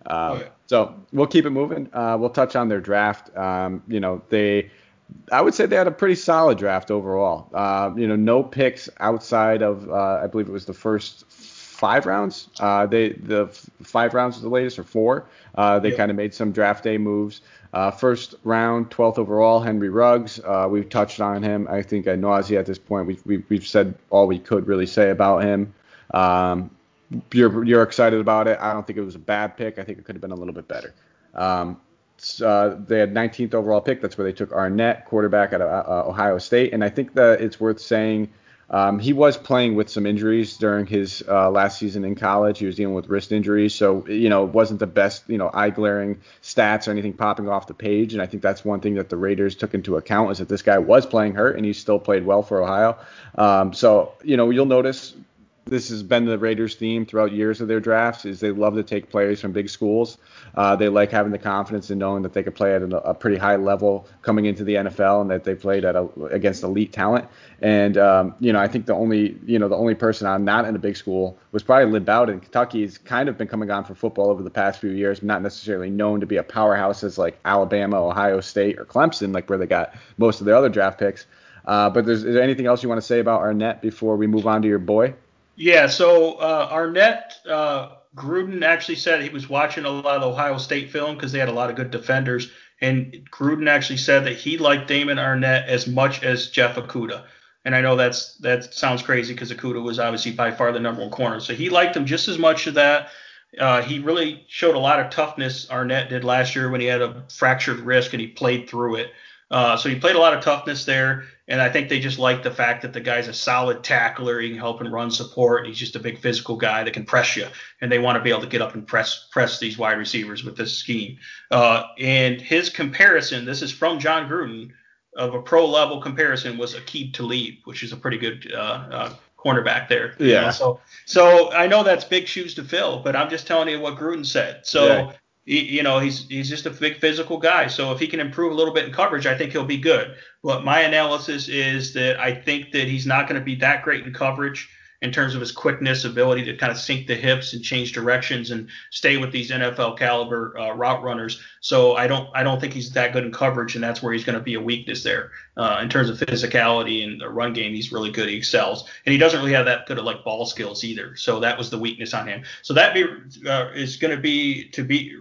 [SPEAKER 1] Um, oh, yeah. So we'll keep it moving. Uh, we'll touch on their draft. Um, you know, they I would say they had a pretty solid draft overall. Uh, you know, no picks outside of uh, I believe it was the first five rounds. Uh, they the five rounds was the latest or four. Uh, they yep. kind of made some draft day moves. Uh, first round, 12th overall, Henry Ruggs. Uh, we've touched on him. I think at nausea at this point. We've, we've, we've said all we could really say about him. Um, you're you're excited about it. I don't think it was a bad pick. I think it could have been a little bit better. Um, uh, they had 19th overall pick. That's where they took Arnette, quarterback at uh, uh, Ohio State. And I think that it's worth saying um, he was playing with some injuries during his uh, last season in college. He was dealing with wrist injuries, so you know it wasn't the best, you know, eye glaring stats or anything popping off the page. And I think that's one thing that the Raiders took into account is that this guy was playing hurt and he still played well for Ohio. Um, so you know you'll notice this has been the Raiders' theme throughout years of their drafts is they love to take players from big schools. Uh, they like having the confidence in knowing that they could play at a, pretty high level coming into the NFL and that they played at a, against elite talent. And um, you know, I think the only you know the only person I'm not in a big school was probably Lynn Bowden. He's kind of been coming on for football over the past few years, not necessarily known to be a powerhouse as like Alabama, Ohio State, or Clemson, like where they got most of their other draft picks. Uh, but is there anything else you want to say about Arnette before we move on to your boy?
[SPEAKER 2] Yeah, so uh, Arnette, uh, Gruden actually said he was watching a lot of Ohio State film because they had a lot of good defenders, and Gruden actually said that he liked Damon Arnette as much as Jeff Okudah. And I know that's that sounds crazy because Okudah was obviously by far the number one corner, so he liked him just as much as that. Uh, he really showed a lot of toughness. Arnette did last year when he had a fractured wrist and he played through it. Uh, so he played a lot of toughness there, and I think they just like the fact that the guy's a solid tackler. He can help and run support. He's just a big physical guy that can press you, and they want to be able to get up and press press these wide receivers with this scheme. Uh, and his comparison, this is from Jon Gruden, of a pro level comparison was Aqib Talib, which is a pretty good uh, uh, cornerback there.
[SPEAKER 1] Yeah. Know?
[SPEAKER 2] So so I know that's big shoes to fill, but I'm just telling you what Gruden said. So. Yeah you know, he's he's just a big physical guy. So if he can improve a little bit in coverage, I think he'll be good. But my analysis is that I think that he's not going to be that great in coverage in terms of his quickness, ability to kind of sink the hips and change directions and stay with these NFL caliber uh, route runners. So I don't I don't think he's that good in coverage, and that's where he's going to be a weakness there. Uh, in terms of physicality and the run game, he's really good. He excels, and he doesn't really have that good of like ball skills either. So that was the weakness on him. So that be, uh, is going to be to be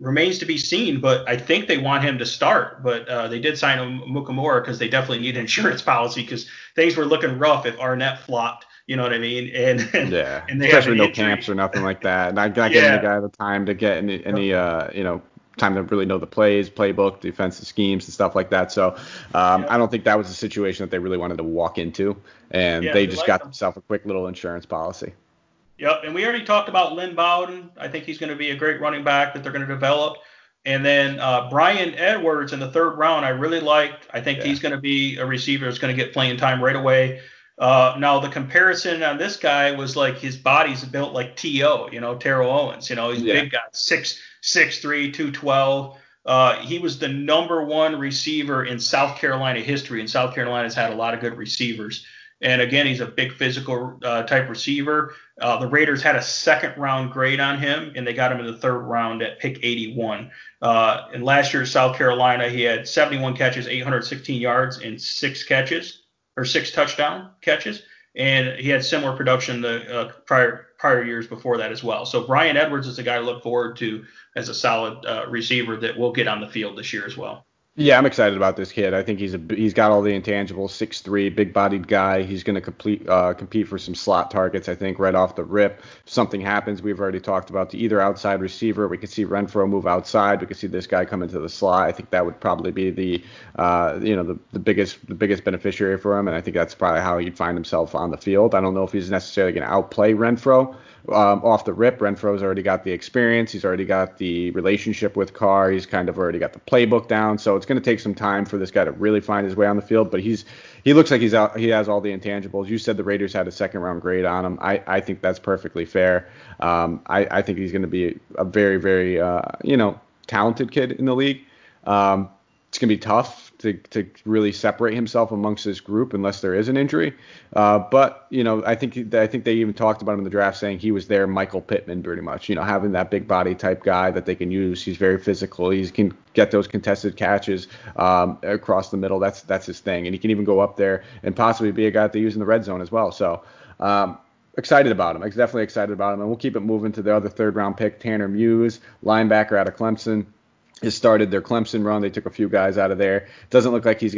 [SPEAKER 2] remains to be seen, but I think they want him to start. But uh, they did sign Mukamura because they definitely need an insurance policy because things were looking rough if Arnette flopped. You know what I mean? And, and
[SPEAKER 1] yeah,
[SPEAKER 2] and
[SPEAKER 1] especially no injury. camps or nothing like that. Not, not yeah. getting the guy the time to get any, any uh, you know time to really know the plays, playbook, defensive schemes, and stuff like that. So um, yeah. I don't think that was a situation that they really wanted to walk into, and yeah, they just got themselves a quick little insurance policy.
[SPEAKER 2] Yep, and we already talked about Lynn Bowden. I think he's going to be a great running back that they're going to develop. And then uh, Bryan Edwards in the third round, I really liked. I think yeah. he's going to be a receiver that's going to get playing time right away. Uh, now the comparison on this guy was like his body's built like T.O. You know, Terrell Owens. You know, he's yeah. big guy, six six three, two twelve. Uh, he was the number one receiver in South Carolina history, and South Carolina's had a lot of good receivers. And again, he's a big physical uh, type receiver. Uh, the Raiders had a second round grade on him, and they got him in the third round at pick 81. Uh, and last year, South Carolina, he had 71 catches, 816 yards, and six catches or six touchdown catches, and he had similar production the uh, prior prior years before that as well. So Bryan Edwards is a guy I look forward to as a solid uh, receiver that will get on the field this year as well.
[SPEAKER 1] Yeah, I'm excited about this kid. I think he's a he's got all the intangibles. Six three, big bodied guy. He's going to complete uh, compete for some slot targets. I think right off the rip. If something happens, we've already talked about the either outside receiver. We could see Renfrow move outside. We could see this guy come into the slot. I think that would probably be the uh, you know the, the biggest the biggest beneficiary for him, and I think that's probably how he'd find himself on the field. I don't know if he's necessarily going to outplay Renfrow. um, off the rip, Renfrow's already got the experience. He's already got the relationship with Carr. He's kind of already got the playbook down. So it's going to take some time for this guy to really find his way on the field. But he's he looks like he's out. He has all the intangibles. You said the Raiders had a second round grade on him. I, I think that's perfectly fair. Um, I, I think he's going to be a very very uh, you know talented kid in the league. Um, it's going to be tough to, to really separate himself amongst this group unless there is an injury. Uh, but you know, I think I think they even talked about him in the draft saying he was their Michael Pittman pretty much. You know, having that big body type guy that they can use. He's very physical. He can get those contested catches um, across the middle. That's that's his thing, and he can even go up there and possibly be a guy that they use in the red zone as well. So. Um, excited about him. I'm definitely excited about him, and we'll keep it moving to the other third round pick, Tanner Muse, linebacker out of Clemson has started their Clemson run. They took a few guys out of there. Doesn't look like he's